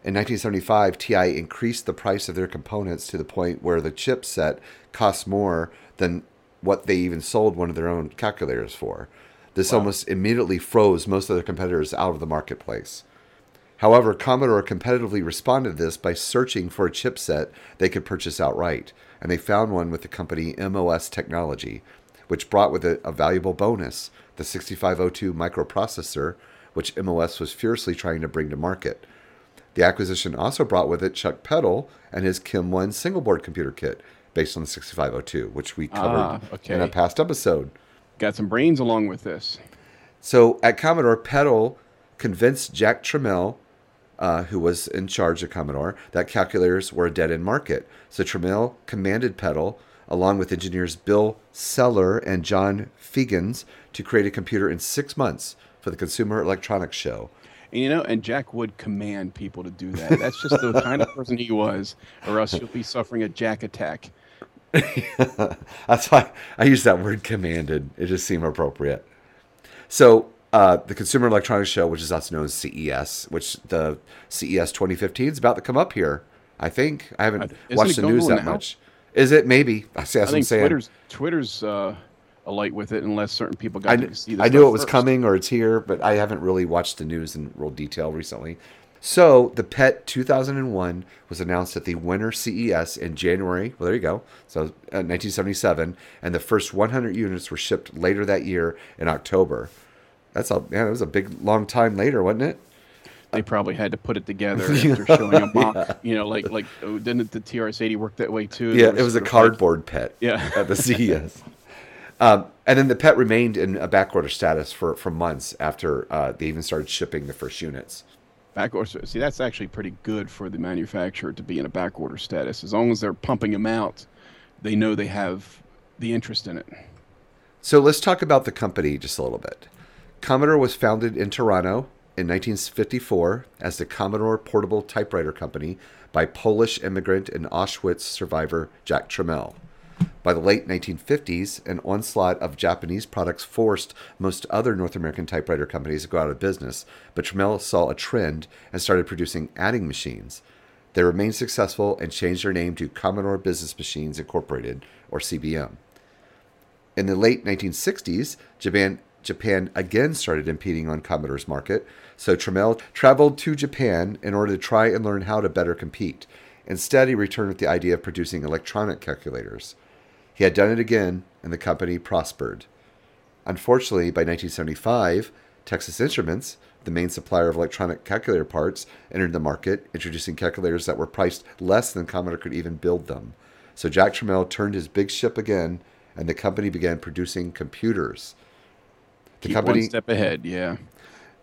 In 1975, TI increased the price of their components to the point where the chipset cost more than what they even sold one of their own calculators for. This almost immediately froze most of their competitors out of the marketplace. However, Commodore competitively responded to this by searching for a chipset they could purchase outright, and they found one with the company MOS Technology, which brought with it a valuable bonus the 6502 microprocessor, which MOS was fiercely trying to bring to market. The acquisition also brought with it Chuck Peddle and his Kim 1 single board computer kit based on the 6502, which we covered Ah, okay. in a past episode. Got some brains along with this. So at Commodore, Peddle convinced Jack Tramiel, uh, who was in charge of Commodore, that calculators were a dead end market. So Tramiel commanded Peddle, along with engineers Bill Seiler and John Feagans, to create a computer in six months for the Consumer Electronics Show. And, you know, and Jack would command people to do that. That's just the kind of person he was, or else you'll be suffering a Jack attack. That's why I use that word commanded. It just seemed appropriate. So, uh, the Consumer Electronics Show, which is also known as CES, which the CES 2015 is about to come up here. I think I haven't isn't watched the news that now? much. Is it? Maybe. I see. I That's what I'm think saying. Twitter's Twitter's uh, alight with it, unless certain people got kn- to see. I knew it was first. coming or it's here, but I haven't really watched the news in real detail recently. So the PET 2001 was announced at the Winter CES in January. Well, there you go. So uh, 1977, and the first 100 units were shipped later that year in October. That's a man. It was a big long time later, wasn't it? They probably had to put it together after showing a mock. You know, like like oh, didn't the TRS-80 work that way too? Yeah, There it was a of like- cardboard PET. Yeah. at the CES. Um, and then the PET remained in a backorder status for, for months after uh, they even started shipping the first units. Backorder. See, that's actually pretty good for the manufacturer to be in a backorder status. As long as they're pumping them out, they know they have the interest in it. So let's talk about the company just a little bit. Commodore was founded in Toronto in 1954 as the Commodore Portable Typewriter Company by Polish immigrant and Auschwitz survivor Jack Tramiel. By the late 1950s, an onslaught of Japanese products forced most other North American typewriter companies to go out of business, but Tramiel saw a trend and started producing adding machines. They remained successful and changed their name to Commodore Business Machines Incorporated, or CBM. In the late 1960s, Japan, Japan again started impeding on Commodore's market, so Tramiel traveled to Japan in order to try and learn how to better compete. Instead, he returned with the idea of producing electronic calculators. He had done it again, and the company prospered. Unfortunately, by 1975, Texas Instruments, the main supplier of electronic calculator parts, entered the market, introducing calculators that were priced less than Commodore could even build them. So Jack Tramiel turned his big ship again, and the company began producing computers. The Keep company, one step ahead. Yeah.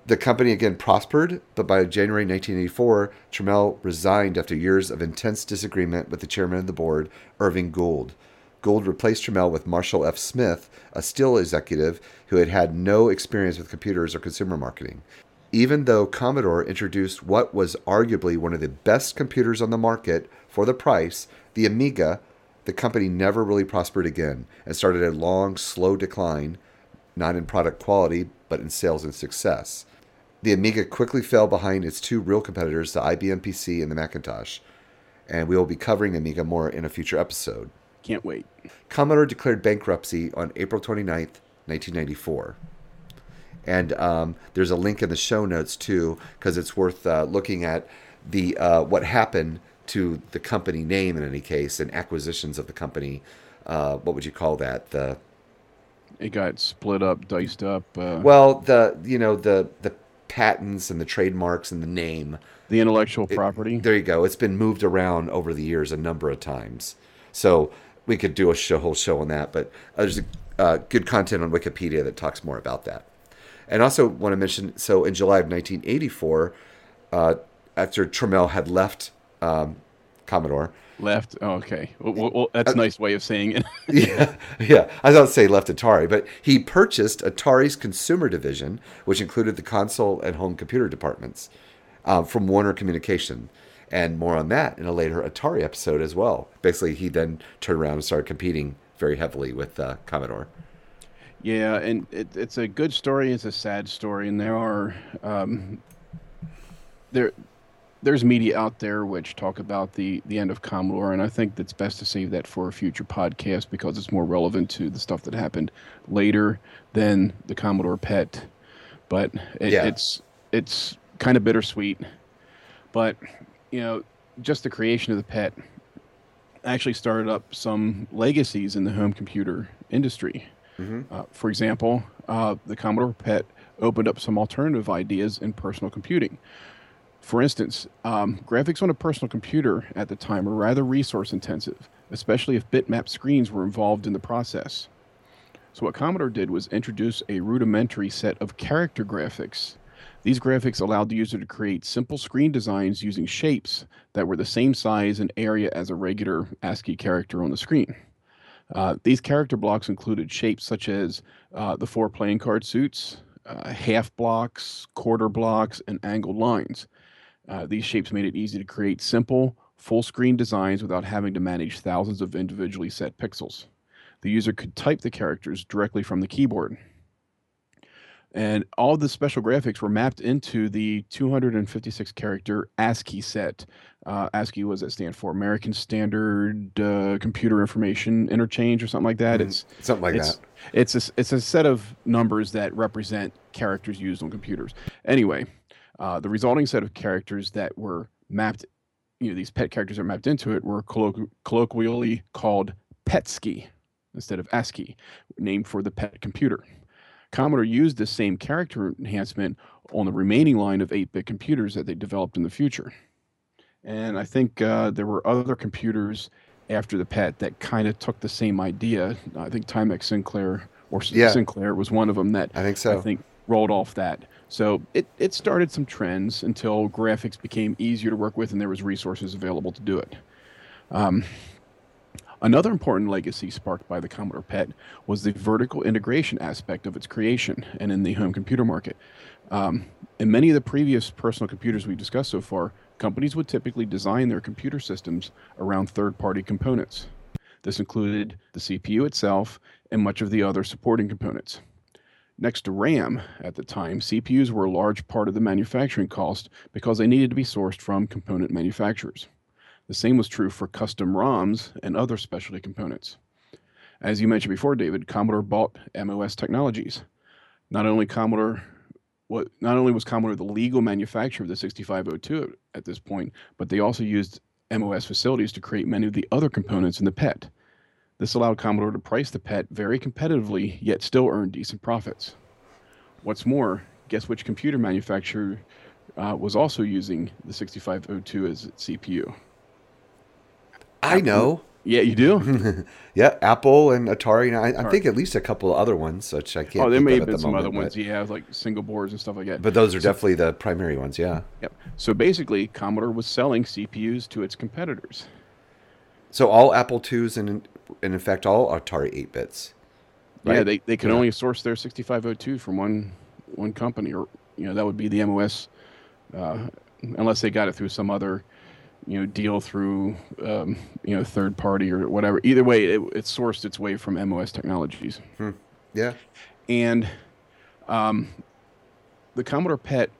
the company again prospered, but by January 1984, Tramiel resigned after years of intense disagreement with the chairman of the board, Irving Gould. Gould replaced Tramiel with Marshall F. Smith, a steel executive who had had no experience with computers or consumer marketing. Even though Commodore introduced what was arguably one of the best computers on the market for the price, the Amiga, the company never really prospered again and started a long, slow decline, not in product quality, but in sales and success. The Amiga quickly fell behind its two real competitors, the IBM PC and the Macintosh, and we will be covering Amiga more in a future episode. Can't wait. Commodore declared bankruptcy on April 29th, 1994. And um, there's a link in the show notes too, because it's worth uh, looking at the uh, what happened to the company name in any case and acquisitions of the company. Uh, what would you call that? The It got split up, diced up. Uh, well, the you know the the patents and the trademarks and the name. the intellectual property. There you go. It's been moved around over the years a number of times. So we could do a show, whole show on that, but uh, there's uh, good content on Wikipedia that talks more about that. And also want to mention, so in July of 1984, uh, after Tramiel had left um, Commodore, Left. Oh, okay. Well, well, Uh, that's a nice way of saying it. yeah, yeah. I to say left Atari, but he purchased Atari's consumer division, which included the console and home computer departments, um, from Warner Communication. And more on that in a later Atari episode as well. Basically, he then turned around and started competing very heavily with uh, Commodore. Yeah, and it, it's a good story. It's a sad story, and there are um, there there's media out there which talk about the the end of Commodore, and I think that's best to save that for a future podcast because it's more relevant to the stuff that happened later than the Commodore PET. But it, Yeah. it's it's kind of bittersweet. But you know, just the creation of the PET actually started up some legacies in the home computer industry. Uh, for example, uh, the Commodore PET opened up some alternative ideas in personal computing. For instance, um, graphics on a personal computer at the time were rather resource intensive, especially if bitmap screens were involved in the process. So, what Commodore did was introduce a rudimentary set of character graphics. These graphics allowed the user to create simple screen designs using shapes that were the same size and area as a regular ASCII character on the screen. Uh, these character blocks included shapes such as uh, the four playing card suits, uh, half blocks, quarter blocks, and angled lines. Uh, these shapes made it easy to create simple, full screen designs without having to manage thousands of individually set pixels. The user could type the characters directly from the keyboard. And all the special graphics were mapped into the 256 character ASCII set. Uh, ASCII was that stand for American Standard uh, Computer Information Interchange or something like that. It's Something like it's, that. It's a, it's a set of numbers that represent characters used on computers. Anyway, uh, the resulting set of characters that were mapped, you know, these pet characters that are mapped into it were colloqu- colloquially called PETSCII instead of ASCII, named for the pet computer. Commodore used this same character enhancement on the remaining line of 8 bit computers that they developed in the future. And I think uh, there were other computers after the PET that kind of took the same idea. I think Timex Sinclair or Yeah. Sinclair was one of them that I think so. I think rolled off that. So it, it started some trends until graphics became easier to work with and there was resources available to do it. Um, another important legacy sparked by the Commodore PET was the vertical integration aspect of its creation and in the home computer market. Um, in many of the previous personal computers we've discussed so far, companies would typically design their computer systems around third-party components. This included the CPU itself and much of the other supporting components. Next to RAM at the time, CPUs were a large part of the manufacturing cost because they needed to be sourced from component manufacturers. The same was true for custom ROMs and other specialty components. As you mentioned before, David, Commodore bought MOS Technologies. Not only Commodore what not only was Commodore the legal manufacturer of the 6502 at this point, but they also used MOS facilities to create many of the other components in the PET. This allowed Commodore to price the PET very competitively, yet still earn decent profits. What's more, guess which computer manufacturer uh, was also using the 6502 as its CPU? I know. Yeah, you do. Yeah, Apple and Atari. And I, I think at least a couple of other ones, which I can't. oh, there may have been the some other moment, ones. Yeah, like single boards and stuff like that. But, but those are definitely the primary ones. Yeah. Yep. So basically, Commodore was selling CPUs to its competitors. So all Apple IIs and, and in fact all Atari 8 bits. Yeah, they, they could Yeah. only source their 6502 from one one company, or you know that would be the MOS, uh, unless they got it through some other, you know, deal through um, you know third party or whatever. Either way, it, it sourced its way from MOS Technologies, Yeah. and um, the Commodore PET,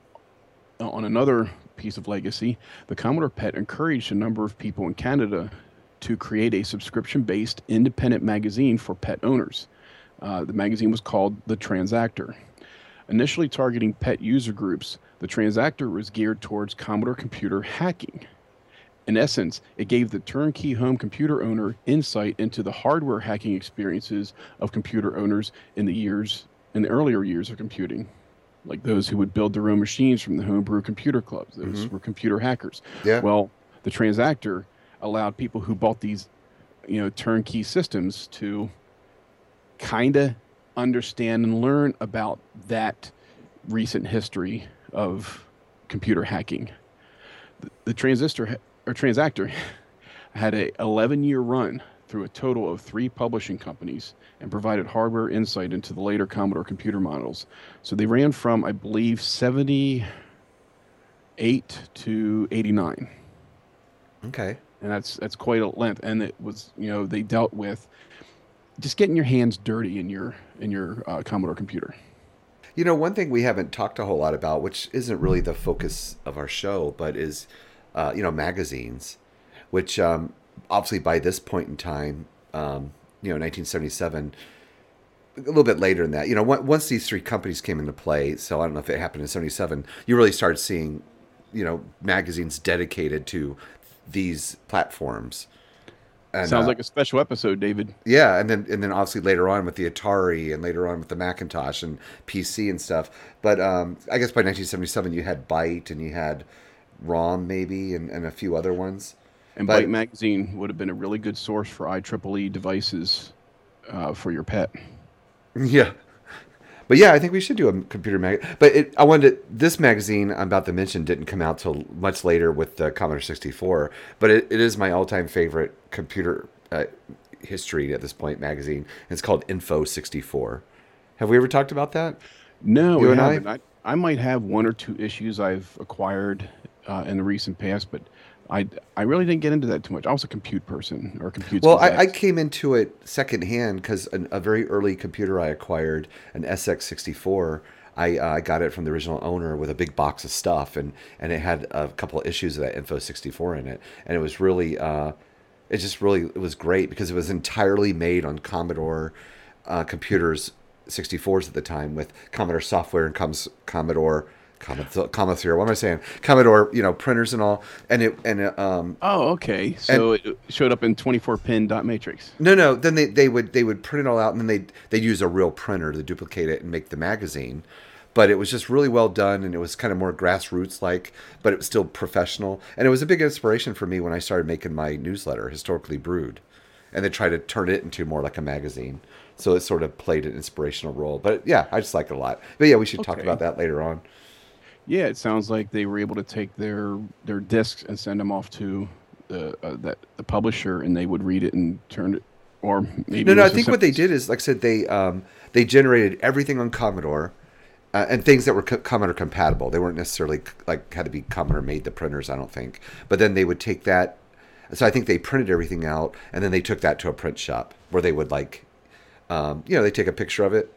uh, on another piece of legacy, the Commodore PET encouraged a number of people in Canada to create a subscription-based independent magazine for pet owners. Uh, the magazine was called The Transactor. Initially targeting pet user groups, the Transactor was geared towards Commodore computer hacking. In essence, it gave the turnkey home computer owner insight into the hardware hacking experiences of computer owners in the years in the earlier years of computing, like those who would build their own machines from the homebrew computer clubs. Those were computer hackers. Yeah. Well, the Transactor allowed people who bought these, you know, turnkey systems to kind of understand and learn about that recent history of computer hacking. The, the transistor or transactor had a 11 year run through a total of three publishing companies and provided hardware insight into the later Commodore computer models. So they ran from, I believe, 78 to 89 Okay. And that's that's quite a length. And it was you know they dealt with just getting your hands dirty in your in your uh, Commodore computer. You know, one thing we haven't talked a whole lot about, which isn't really the focus of our show, but is, uh, you know, magazines, which um, obviously by this point in time, um, you know, 1977, a little bit later than that, you know, once these three companies came into play, so I don't know if it happened in 77, you really started seeing, you know, magazines dedicated to these platforms. And, Sounds uh, like a special episode, David. yeah, and then and then obviously later on with the Atari and later on with the Macintosh and PC and stuff. But um, I guess by 1977 you had Byte and you had ROM maybe and, and a few other ones. And But- Byte Magazine would have been a really good source for IEEE devices uh, for your pet. Yeah. But yeah, I think we should do a computer mag. But it, I wanted to, this magazine I'm about to mention didn't come out till much later with the Commodore 64. But it, it is my all-time favorite computer uh, history at this point magazine. It's called Info 64. Have we ever talked about that? No, You we and I? haven't. I, I might have one or two issues I've acquired uh, in the recent past, but I, I really didn't get into that too much. I was a compute person or compute. Well, I, I came into it secondhand because a very early computer I acquired, an SX64, I uh, I got it from the original owner with a big box of stuff, and and it had a couple of issues of that Info 64 in it, and it was really, uh, it just really it was great because it was entirely made on Commodore uh, computers 64s at the time with Commodore software and comes Commodore. Commodore, Commodore, what am I saying? Commodore, you know, printers and all, and it and um, Oh, okay. So it showed up in 24 pin dot matrix. No, no. Then they, they would they would print it all out, and then they they'd use a real printer to duplicate it and make the magazine. But it was just really well done, and it was kind of more grassroots like, but it was still professional. And it was a big inspiration for me when I started making my newsletter, Historically Brewed, and then try to turn it into more like a magazine. So it sort of played an inspirational role. But yeah, I just like it a lot. But yeah, we should talk about that later on. Yeah, it sounds like they were able to take their their discs and send them off to the uh, that the publisher, and they would read it and turn it, or maybe No, no. I think what they did is, like I said, they um, they generated everything on Commodore, uh, and things that were co- Commodore compatible. They weren't necessarily like had to be Commodore made the printers. I don't think. But then they would take that. So I think they printed everything out, and then they took that to a print shop where they would like, um, you know, they take a picture of it,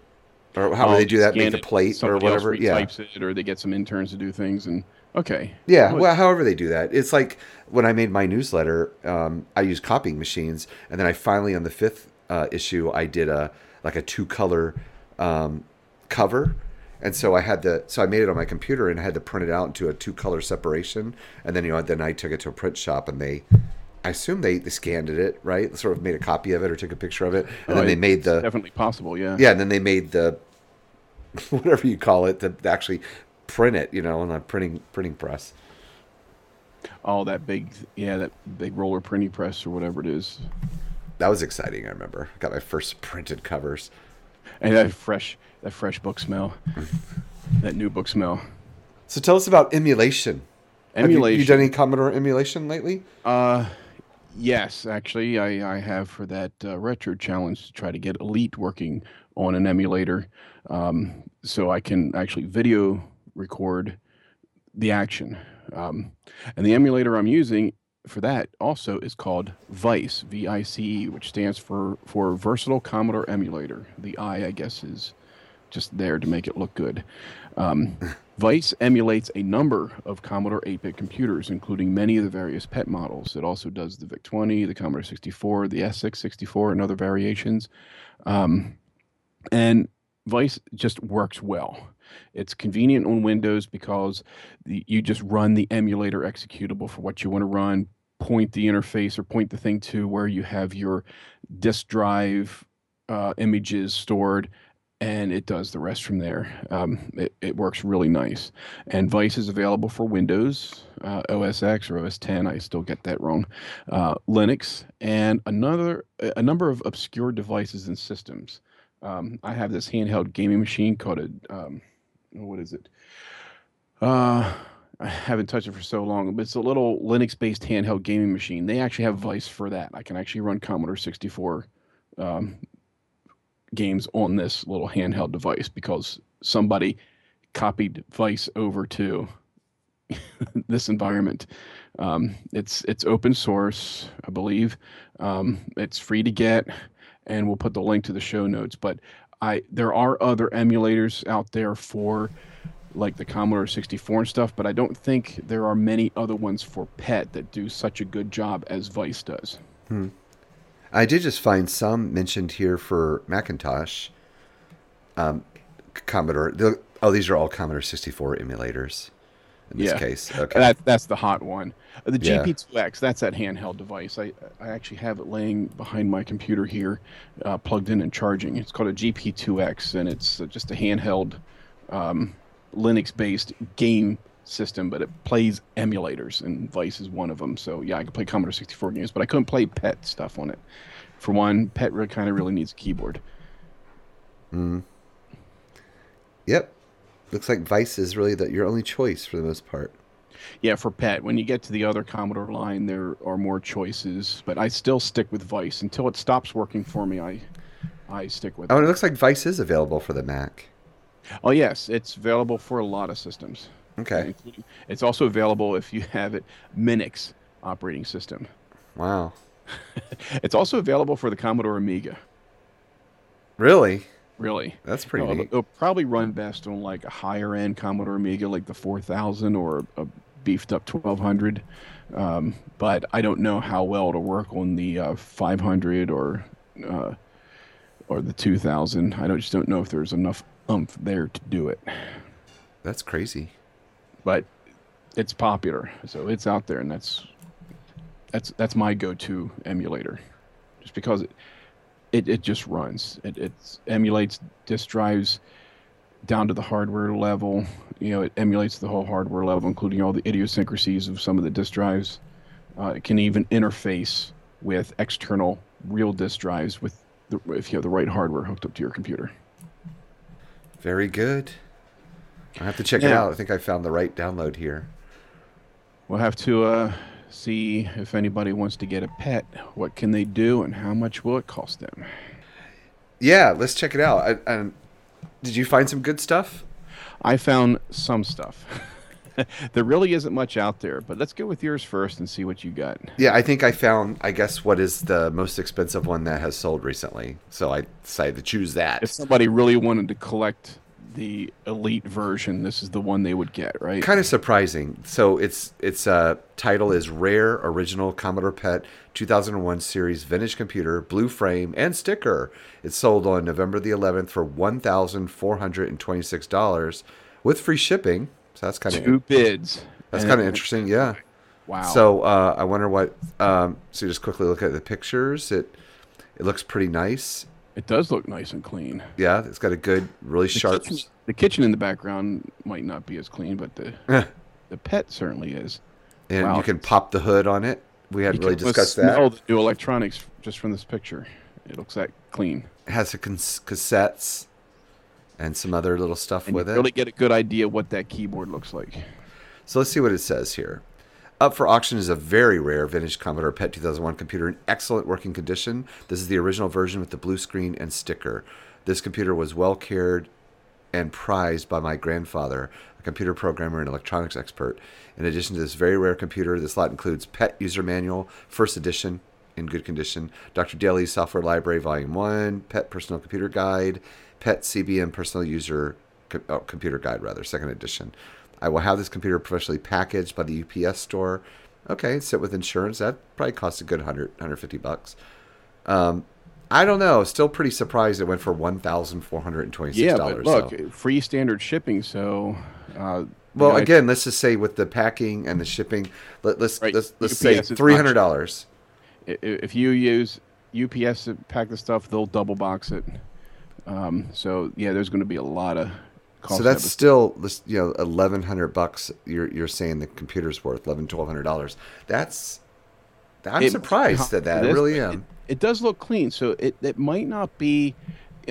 or how do they do that? Make the plate or whatever. Yeah. it, or they get some interns to do things, and okay. Yeah, Well, well, however they do that. It's like when I made my newsletter, um, I used copying machines, and then I finally on the fifth uh, issue, I did a like a two color um, cover, and so I had the so I made it on my computer and I had to print it out into a two color separation, and then you know then I took it to a print shop and they. I assume they, they scanned it, right? Sort of made a copy of it or took a picture of it, and oh, then they made the definitely possible. Yeah. yeah, and then they made the whatever you call it to actually print it, you know, on a printing printing press. Oh, that big, yeah, that big roller printing press or whatever it is, That was exciting. I remember. Got my first printed covers. and that fresh, that fresh book smell, that new book smell. So tell us about emulation. Have you- Emulation. you, done any Commodore emulation lately? Uh, yes, actually, I, I have for that uh, retro challenge to try to get Elite working on an emulator, um, so I can actually video record the action. Um, and the emulator I'm using for that also is called Vice, V-I-C-E, which stands for for Versatile Commodore Emulator. The I, I guess, is just there to make it look good. Um, Vice emulates a number of Commodore 8-bit computers, including many of the various PET models. It also does the VIC-20, the Commodore 64, the SX64, and other variations. Um, and Vice just works well. It's convenient on Windows because the, you just run the emulator executable for what you want to run, point the interface or point the thing to where you have your disk drive uh, images stored, and it does the rest from there. Um, it, it works really nice. And Vice is available for Windows, uh, OS X or OS 10. I still get that wrong. Uh, Linux, and another a number of obscure devices and systems. Um, I have this handheld gaming machine called a um, what is it? Uh, I haven't touched it for so long, but it's a little Linux-based handheld gaming machine. They actually have Vice for that. I can actually run Commodore 64 um, games on this little handheld device because somebody copied Vice over to this environment. Um, it's it's open source, I believe. Um, it's free to get, and we'll put the link to the show notes. But I there are other emulators out there for like the Commodore 64 and stuff, but I don't think there are many other ones for PET that do such a good job as Vice does. I did just find some mentioned here for Macintosh. Um, Commodore. the- Oh, these are all Commodore 64 emulators. In this Yeah. case, okay. That that's the hot one. Uh, The Yeah. GP2X, that's that handheld device. I I actually have it laying behind my computer here, uh, plugged in and charging. It's called a GP2X, and it's uh, just a handheld um, Linux-based game system, but it plays emulators, and Vice is one of them. So yeah, I can play Commodore 64 games, but I couldn't play PET stuff on it. For one, PET really, kind of really needs a keyboard. Hmm. Yep. Looks like Vice is really the, your only choice for the most part. Yeah, for pet. When you get to the other Commodore line, there are more choices, but I still stick with Vice until it stops working for me. I I stick with Oh, it. it looks like Vice is available for the Mac. Oh yes, it's available for a lot of systems. Okay. It's also available if you have it Minix operating system. Wow. It's also available for the Commodore Amiga. Really? Really, That's pretty No, neat. It'll probably run best on like a higher end Commodore Amiga, like the 4000 or a beefed up 1200. Um, but I don't know how well it'll work on the uh, 500 or uh, or the 2000. I don't, just don't know if there's enough umph there to do it. That's crazy. But it's popular, so it's out there, and that's that's that's my go-to emulator, just because it it, it just runs. It it emulates disk drives down to the hardware level. You know, it emulates the whole hardware level, including all the idiosyncrasies of some of the disk drives. Uh, it can even interface with external real disk drives with the, if you have the right hardware hooked up to your computer. Very good. I have to check it out. I think I found the right download here. We'll have to uh, see if anybody wants to get a pet. What can they do, and how much will it cost them? Yeah, let's check it out. I, did you find some good stuff? I found some stuff. there really isn't much out there, but let's go with yours first and see what you got. Yeah, I think I found, I guess, what is the most expensive one that has sold recently. So I decided to choose that. If somebody really wanted to collect the elite version, this is the one they would get, right? kind of surprising. So its its uh, title is Rare Original Commodore PET 2001 Series Vintage Computer, Blue Frame, and Sticker. It sold on November the 11th for $1,426 with free shipping. So that's kind of Two bids. that's kind of interesting. Yeah. Wow. So uh, I wonder what. Um, so just quickly look at the pictures. It it looks pretty nice. It does look nice and clean. Yeah, it's got a good, really The sharp. kitchen, the kitchen in the background might not be as clean, but the the pet certainly is. and Wow. you can pop the hood on it. We hadn't really discussed that. smell the new electronics just from this picture. It looks that clean. It has a cons- cassettes and some other little stuff And with you it. really get a good idea what that keyboard looks like. So let's see what it says here. Up for auction is a very rare vintage Commodore PET 2001 computer in excellent working condition. This is the original version with the blue screen and sticker. This computer was well cared and prized by my grandfather, a computer programmer and electronics expert. In addition to this very rare computer, this lot includes PET User Manual, first edition, in good condition, Dr. Daly's Software Library Volume 1, PET Personal Computer Guide, PET CBM Personal User oh, Computer Guide, rather, second edition. I will have this computer professionally packaged by the UPS store. Okay, sit with insurance. That probably costs a good 100, 150 bucks. Um, I don't know. Still pretty surprised it went for $1,426. Yeah, but look, so. free standard shipping. So, uh, Well, you know, again, let's just say with the packing and the shipping, let, let's Right, let's, let's say three hundred dollars. if you use UPS to pack the stuff, they'll double box it. Um, so yeah, there's going to be a lot of. So that's still this, you know eleven hundred bucks. You're you're saying the computer's worth eleven twelve hundred dollars. That's I'm It- surprised at that. I it is, really am. It, it does look clean, so it, it might not be.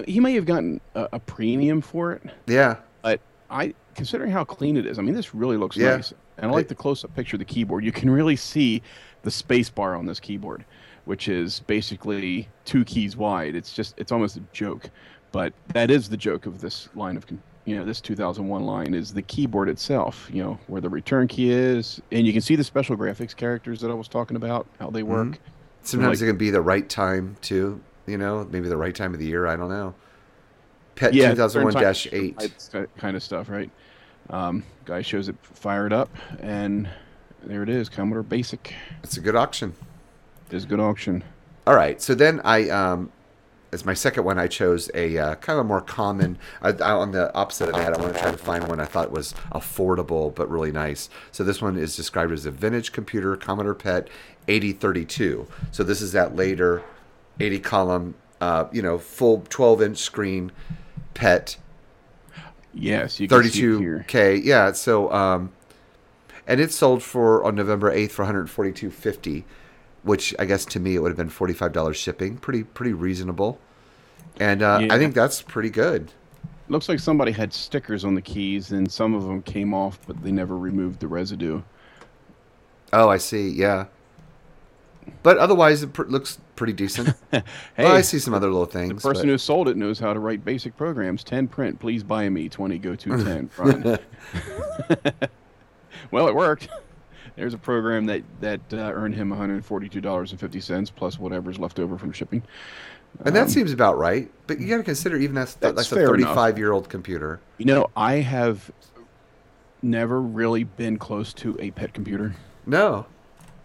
He may have gotten a, a premium for it, yeah, but I considering how clean it is, I mean, this really looks Yeah. nice. And I like the close-up picture of the keyboard. You can really see the space bar on this keyboard, which is basically two keys wide. It's just it's almost a joke, but that is the joke of this line of you know this 2001 line is the keyboard itself. You know where the return key is, and you can see the special graphics characters that I was talking about, how they work. Mm-hmm. sometimes like- it can be the right time too. You know, maybe the right time of the year. I don't know. Pet yeah, 2001-8 kind of stuff, right? Um, guy shows it fired up, and there it is, Commodore Basic. It's a good auction. It is a good auction. All right. So then I, um, as my second one, I chose a uh, kind of a more common. I, I, on the opposite of that, I want to try to find one I thought was affordable but really nice. So this one is described as a vintage computer Commodore PET 8032. So this is that later 80 column, uh, you know, full 12 inch screen PET Yes, you can see it here. 32k. Yeah. So, um, and it sold for on November 8th for 142.50, which I guess to me it would have been $45 shipping. Pretty pretty reasonable. And uh, Yeah. I think that's pretty good. Looks like somebody had stickers on the keys, and some of them came off, but they never removed the residue. Oh, I see. Yeah. But otherwise, it pr- looks pretty decent. Hey, well, I see some other little things. the person but- who sold it knows how to write basic programs. 10 print, please buy me. 20 go to 10 run. well, it worked. There's a program that that uh, earned him 142 dollars and fifty cents plus whatever's left over from shipping. And that seems about right. But you got to consider even that's That's that's a fair enough. 35 year old computer. You know, I have never really been close to a pet computer. No.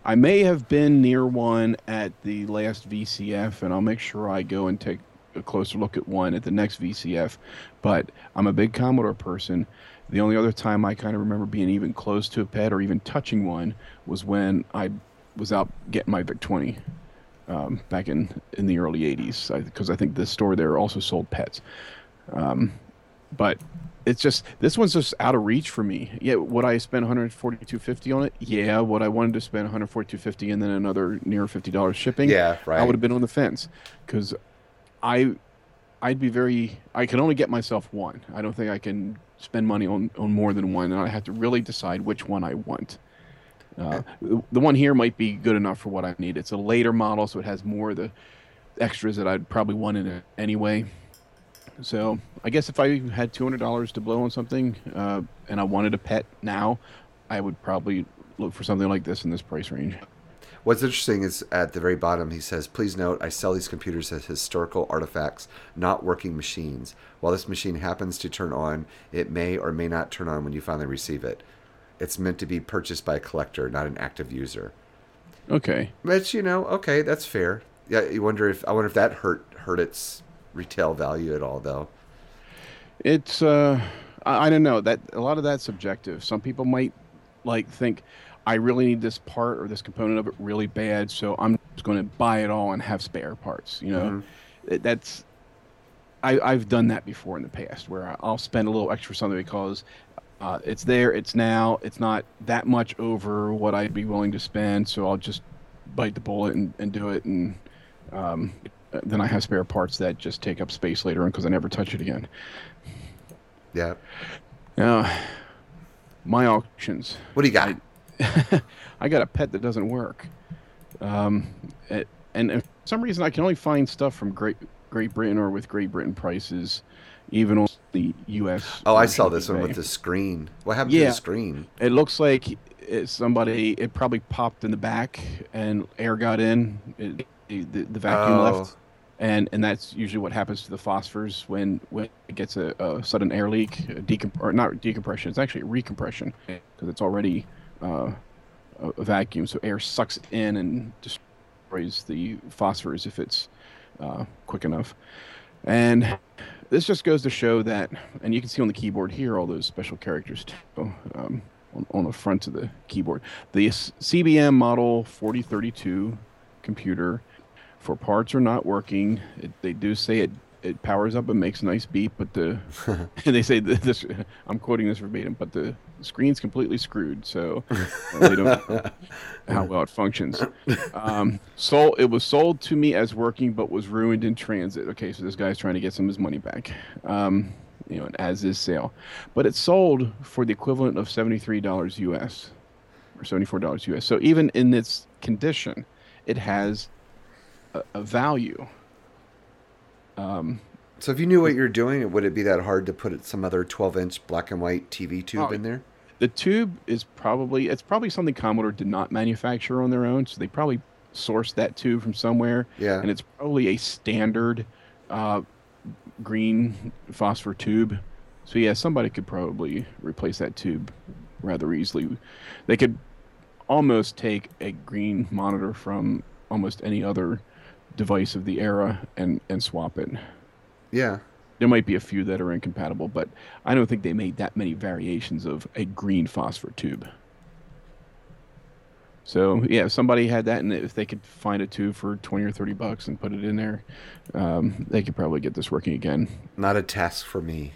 I may have been near one at the last VCF, and I'll make sure I go and take a closer look at one at the next VCF. But I'm a big Commodore person. The only other time I kind of remember being even close to a pet or even touching one was when I was out getting my VIC 20 um, back in, in the early 80s, because I, think this store there also sold pets. Um, but it's just this one's just out of reach for me. Yeah, would I spend 142.50 on it? Yeah. Would I wanted to spend 142.50 and then another near fifty dollars shipping? Yeah, right. I would have been on the fence because I I'd be very I can only get myself one. I don't think I can spend money on on more than one, and I have to really decide which one I want. Uh, the one here might be good enough for what I need. It's a later model, so it has more of the extras that I'd probably want in it anyway. So I guess if I had two hundred dollars to blow on something, uh, and I wanted a pet now, I would probably look for something like this in this price range. What's interesting is at the very bottom, he says, Please note, I sell these computers as historical artifacts, not working machines. While this machine happens to turn on, it may or may not turn on when you finally receive it. It's meant to be purchased by a collector, not an active user. Okay. Which, you know, okay, that's fair. Yeah, you wonder if I wonder if that hurt hurt its retail value at all though. It's uh, I, I don't know that a lot of that's subjective. Some people might like think I really need this part or this component of it really bad, so I'm just going to buy it all and have spare parts. You know, It- that's I, I've done that before in the past where I'll spend a little extra something because uh, it's there, it's now, it's not that much over what I'd be willing to spend, so I'll just bite the bullet and, and do it, and um, then I have spare parts that just take up space later on because I never touch it again. Yeah. Now, my auctions. What do you got? I got a pet that doesn't work. Um, it, and and for some reason, I can only find stuff from Great Great Britain or with Great Britain prices, even on the U.S. oh, I saw this one with the screen. What happened to the screen? It looks like it, somebody it probably popped in the back and air got in. It, the, the vacuum Oh. left, and and that's usually what happens to the phosphors when when it gets a, a sudden air leak, a decomp- or not decompression. It's actually a recompression because it's already uh, a, vacuum, so air sucks in and destroys the phosphors if it's uh, quick enough. And this just goes to show that, and you can see on the keyboard here all those special characters too, um, on, on the front of the keyboard. The CBM model 4032 computer for parts are not working. It, they do say it it powers up and makes a nice beep, but the and they say this I'm quoting this verbatim, but the screen's completely screwed, so they don't know how well it functions. Um, sold it was sold to me as working, but was ruined in transit. Okay, so this guy's trying to get some of his money back. Um, you know, an as is sale, but it's sold for the equivalent of seventy three dollars US or seventy four dollars US. So even in its condition, it has a, a value. Um, So if you knew what you're doing, would it be that hard to put some other 12 inch black and white TV tube Oh, in there? the tube is probably it's probably something Commodore did not manufacture on their own, so they probably sourced that tube from somewhere. Yeah. and it's probably a standard uh, green phosphor tube. So yeah, somebody could probably replace that tube rather easily. They could almost take a green monitor from almost any other device of the era and and swap it. Yeah. There might be a few that are incompatible, but I don't think they made that many variations of a green phosphor tube. So yeah, if somebody had that, and if they could find a tube for twenty or thirty bucks and put it in there, um, they could probably get this working again. Not a task for me.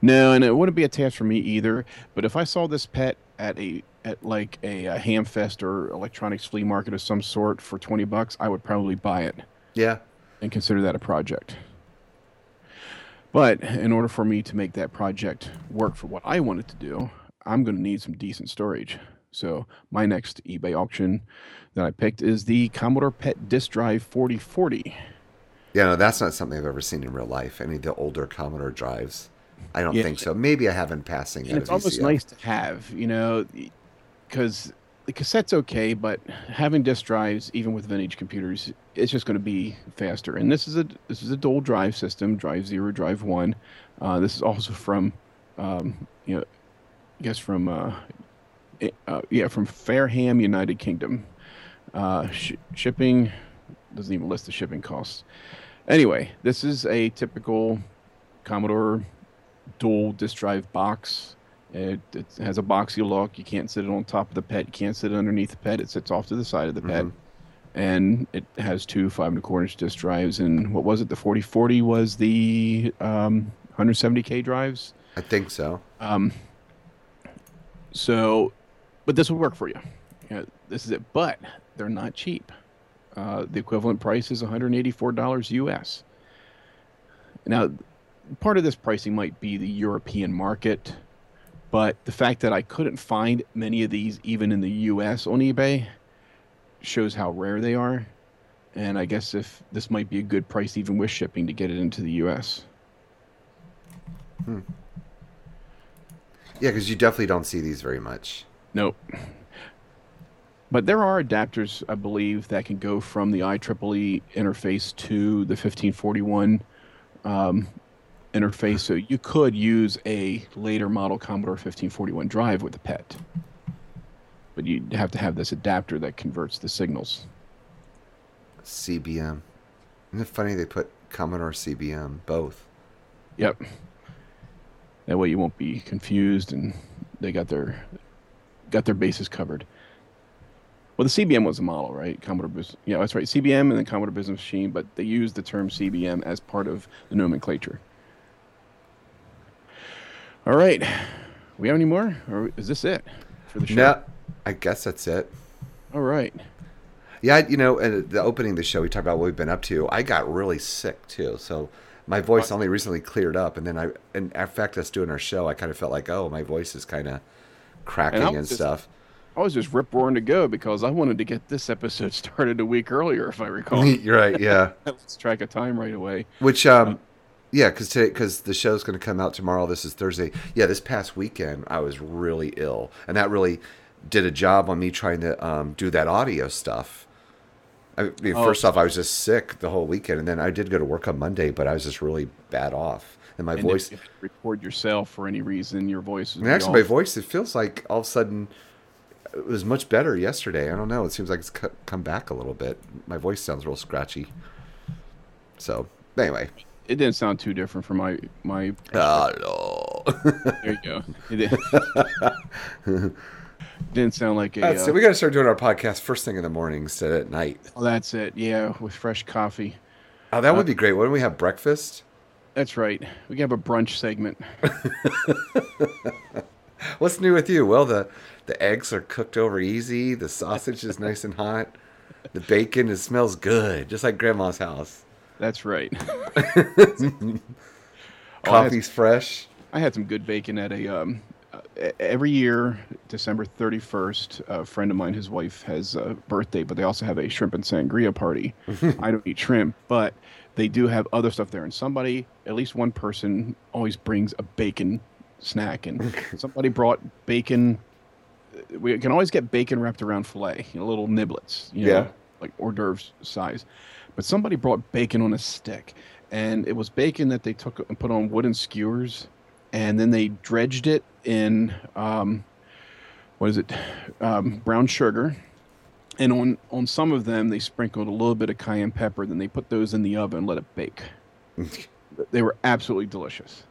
No, and it wouldn't be a task for me either. But if I saw this pet at a at like a, a Hamfest or electronics flea market of some sort for twenty bucks, I would probably buy it Yeah. and consider that a project. But in order for me to make that project work for what I wanted to do, I'm going to need some decent storage. So my next eBay auction that I picked is the Commodore PET Disk Drive 4040. Yeah, no, that's not something I've ever seen in real life. Any of the older Commodore drives. I don't Yeah. think so. Maybe I have in passing. And it's almost nice to have, you know, because the cassette's okay, but having disk drives, even with vintage computers, it's just going to be faster. And this is a this is a dual drive system, drive zero, drive one. Uh, this is also from, um, you know, I guess from, uh, eh, uh, yeah, from Fareham, United Kingdom. Uh, sh- shipping doesn't even list the shipping costs. Anyway, this is a typical Commodore dual disk drive box. It, it has a boxy look. You can't sit it on top of the pet. You can't sit it underneath the pet. It sits off to the side of the pet. Mhm. And it has two five and a quarter inch disk drives. And what was it? The 4040 was the um, 170K drives. I think so. Um, so, but this would work for you. you know, this is it. But they're not cheap. Uh, the equivalent price is $184 US. Now, part of this pricing might be the European market, but the fact that I couldn't find many of these even in the US on eBay shows how rare they are. And I guess if this might be a good price even with shipping to get it into the US. Yeah, because you definitely don't see these very much. Nope. But there are adapters, I believe, that can go from the IEEE interface to the 1541 um, interface. So you could use a later model Commodore 1541 drive with a PET. But you'd have to have this adapter that converts the signals. CBM. Isn't it funny they put Commodore CBM both? Yep. That way you won't be confused and they got their got their bases covered. Well, the CBM was a model, right? Commodore Business. Yeah, that's right. CBM and then Commodore Business Machine, but they used the term CBM as part of the nomenclature. All right. We have any more, or is this it for the show? No, I guess that's it. All right. Yeah, you know, and the opening of the show, we talked about what we've been up to. I got really sick too, so my voice only recently cleared up. And then I, in fact, us doing our show, I kind of felt like, oh, my voice is kind of cracking And and, just- stuff. I was just rip roaring to go because I wanted to get this episode started a week earlier, if I recall. You're right, yeah. Let's track of time right away. Which, um, yeah, because today, because the show's going to come out tomorrow. This is Thursday. Yeah, this past weekend I was really ill, and that really did a job on me trying to um, do that audio stuff. I mean, Oh. first off, I was just sick the whole weekend, and then I did go to work on Monday, but I was just really bad off, and my And voice. you record yourself for any reason, your voice is And actually, my voice, it feels like all of a sudden it was much better yesterday. I don't know. It seems like it's come back a little bit. My voice sounds real scratchy. So, anyway. It didn't sound too different from my my. Hello. There you go. It didn't, didn't sound like a. That's uh, it. We got to start doing our podcast first thing in the morning instead of at night. oh, that's it. Yeah, with fresh coffee. Oh, that would be great. Wouldn't we have breakfast? That's right. We can have a brunch segment. What's new with you? Well, the the eggs are cooked over easy. The sausage is nice and hot. The bacon it smells good, just like Grandma's house. That's right. Oh, I Coffee's fresh. I had some good bacon at a. Um, uh, every year, December thirty first, a friend of mine, his wife has a birthday, but they also have a shrimp and sangria party. I don't eat shrimp, but they do have other stuff there, and somebody, at least one person, always brings a bacon snack, and somebody brought bacon. We can always get bacon wrapped around fillet, you know, little niblets, you Yeah. like hors d'oeuvres size. But somebody brought bacon on a stick, and it was bacon that they took and put on wooden skewers, and then they dredged it in um, what is it, um, brown sugar, and on on some of them they sprinkled a little bit of cayenne pepper. Then they put those in the oven and let it bake. they were absolutely delicious.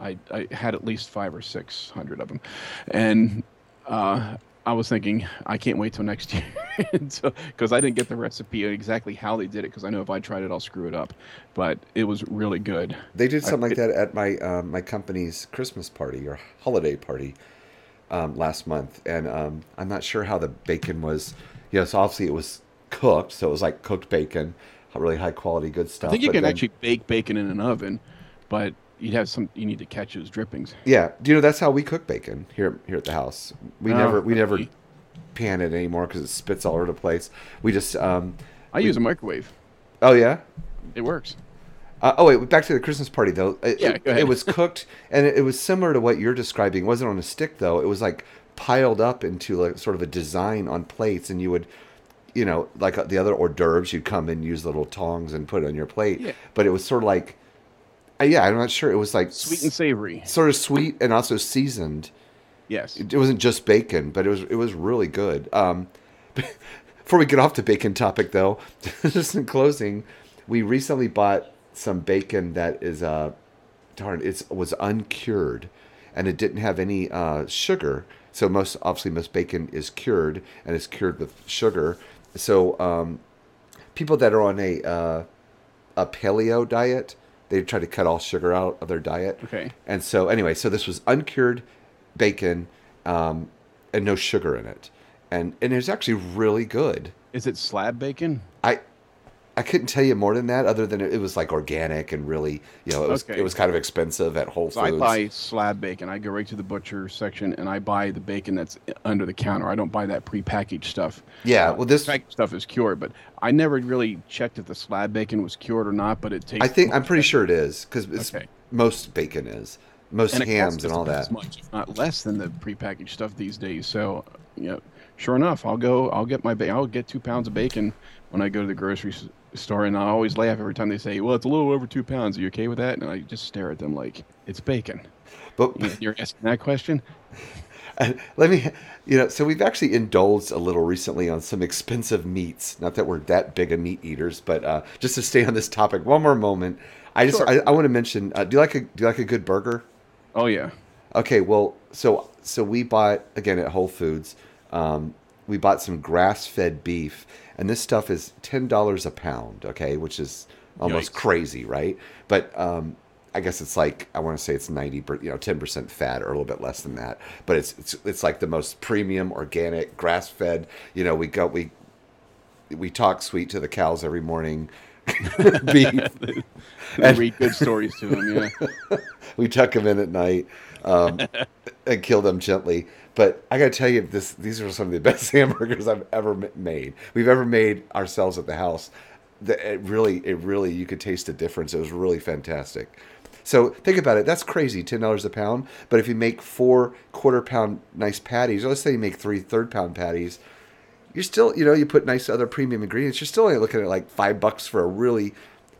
I, I had at least five or six hundred of them, and uh, I was thinking I can't wait till next year because I didn't get the recipe exactly how they did it because I know if I tried it I'll screw it up, but it was really good. They did something like that at my um, my company's Christmas party or holiday party um, last month, and um, I'm not sure how the bacon was. Yes, obviously it was cooked, so it was like cooked bacon, really high quality, good stuff. I think you can then- actually bake bacon in an oven, but you'd have some. You need to catch those drippings. Yeah, do you know that's how we cook bacon here here at the house? We Oh, never we never pan it anymore because it spits all over the place. We just um, I use a microwave. oh yeah. It works. Uh, oh wait, back to the Christmas party though. It, Yeah, it, it was cooked, and it, it was similar to what you're describing. It wasn't on a stick though. It was like piled up into like sort of a design on plates, and you would, you know, like uh, the other hors d'oeuvres, you'd come and use little tongs and put it on your plate. Yeah. But it was sort of like, yeah, I'm not sure. It was like Sweet and savory. sort of sweet and also seasoned. Yes. It wasn't just bacon, but it was it was really good. Um, before we get off the bacon topic, though, just in closing, we recently bought some bacon that is uh, darn, it was uncured, and it didn't have any uh, sugar. So most obviously most bacon is cured and it's cured with sugar. So um, people that are on a uh, a paleo diet, they tried to cut all sugar out of their diet. Okay. And so anyway, so this was uncured bacon um, and no sugar in it, and and it was actually really good. Is it slab bacon? I I couldn't tell you more than that, other than it, was like organic and really, you know, it was Okay. it was kind of expensive at Whole So I buy slab bacon. I go right to the butcher section and I buy the bacon that's under the counter. I don't buy that prepackaged stuff. Yeah, Uh, well, this- packaged stuff is cured, but I never really checked if the slab bacon was cured or not. But it tastes. I think I'm pretty sure it is because Okay. most bacon is most and hams and all that. much, if not less than the prepackaged stuff these days. So, you know, sure enough, I'll go. I'll get my. I'll get two pounds of bacon when I go to the grocery store, and I always laugh every time they say, "Well, it's a little over two pounds. Are you okay with that?" And I just stare at them like it's bacon. But You- You're asking that question. Let me, you know, so we've actually indulged a little recently on some expensive meats. Not that we're that big of meat eaters, but uh, just to stay on this topic one more moment, I just Sure. I, I want to mention. Uh, do you like a do you like a good burger? Oh yeah. Okay, well, so so we bought again at Whole Foods. Um, we bought some grass-fed beef, and this stuff is ten dollars a pound. Okay, which is almost Yikes. crazy, right? But um, I guess it's like I want to say it's ninety, you know, ten percent fat or a little bit less than that. But it's it's it's like the most premium, organic, grass-fed. You know, we go we we talk sweet to the cows every morning. beef. Read good stories to them. Yeah. we tuck them in at night um, and kill them gently. But I got to tell you, this these are some of the best hamburgers I've ever made. We've ever made ourselves at the house. It really, it really, you could taste the difference. It was really fantastic. So think about it. That's crazy, ten dollars a pound. But if you make four quarter pound nice patties, or let's say you make three third pound patties, you're still, you know, you put nice other premium ingredients. You're still only looking at like five bucks for a really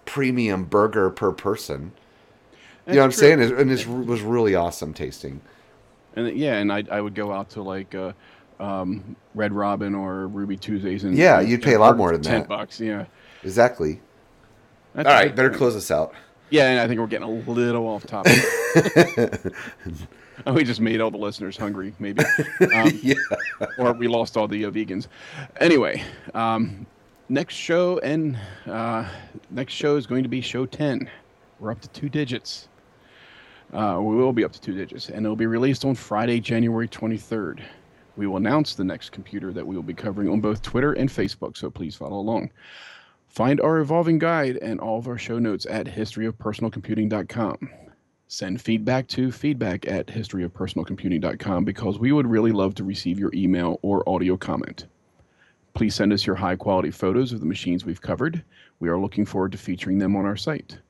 premium burger per person. you know what I'm true. saying? And this was really awesome tasting. And yeah, and I I would go out to like uh, um, Red Robin or Ruby Tuesdays and Yeah, you'd pay a lot more than ten that. bucks. Yeah. Exactly. That's All right, better close this out. Yeah, and I think we're getting a little off topic. We just made all the listeners hungry, maybe. Um, Yeah. or we lost all the uh, vegans. Anyway, um, next show and uh, next show is going to be show 10. We're up to two digits. Uh, we will be up to two digits, and it'll be released on Friday, January 23rd. We will announce the next computer that we will be covering on both Twitter and Facebook, so please follow along. Find our evolving guide and all of our show notes at historyofpersonalcomputing.com. Send feedback to feedback at historyofpersonalcomputing.com because we would really love to receive your email or audio comment. Please send us your high quality photos of the machines we've covered. We are looking forward to featuring them on our site.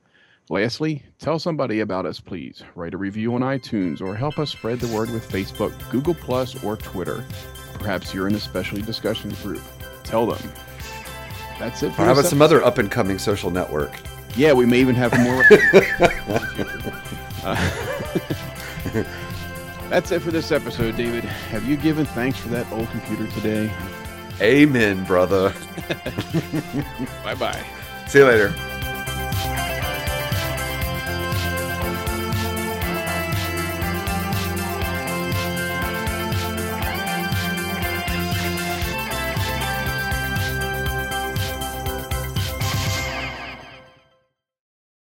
Lastly, tell somebody about us, please. Write a review on iTunes or help us spread the word with Facebook, Google, Plus, or Twitter. Perhaps you're in a specialty discussion group. Tell them. That's it. For Or how about some other up and coming social network? yeah, we may even have more. Uh, that's it for this episode, David. Have you given thanks for that old computer today? Amen, brother. Bye bye. See you later.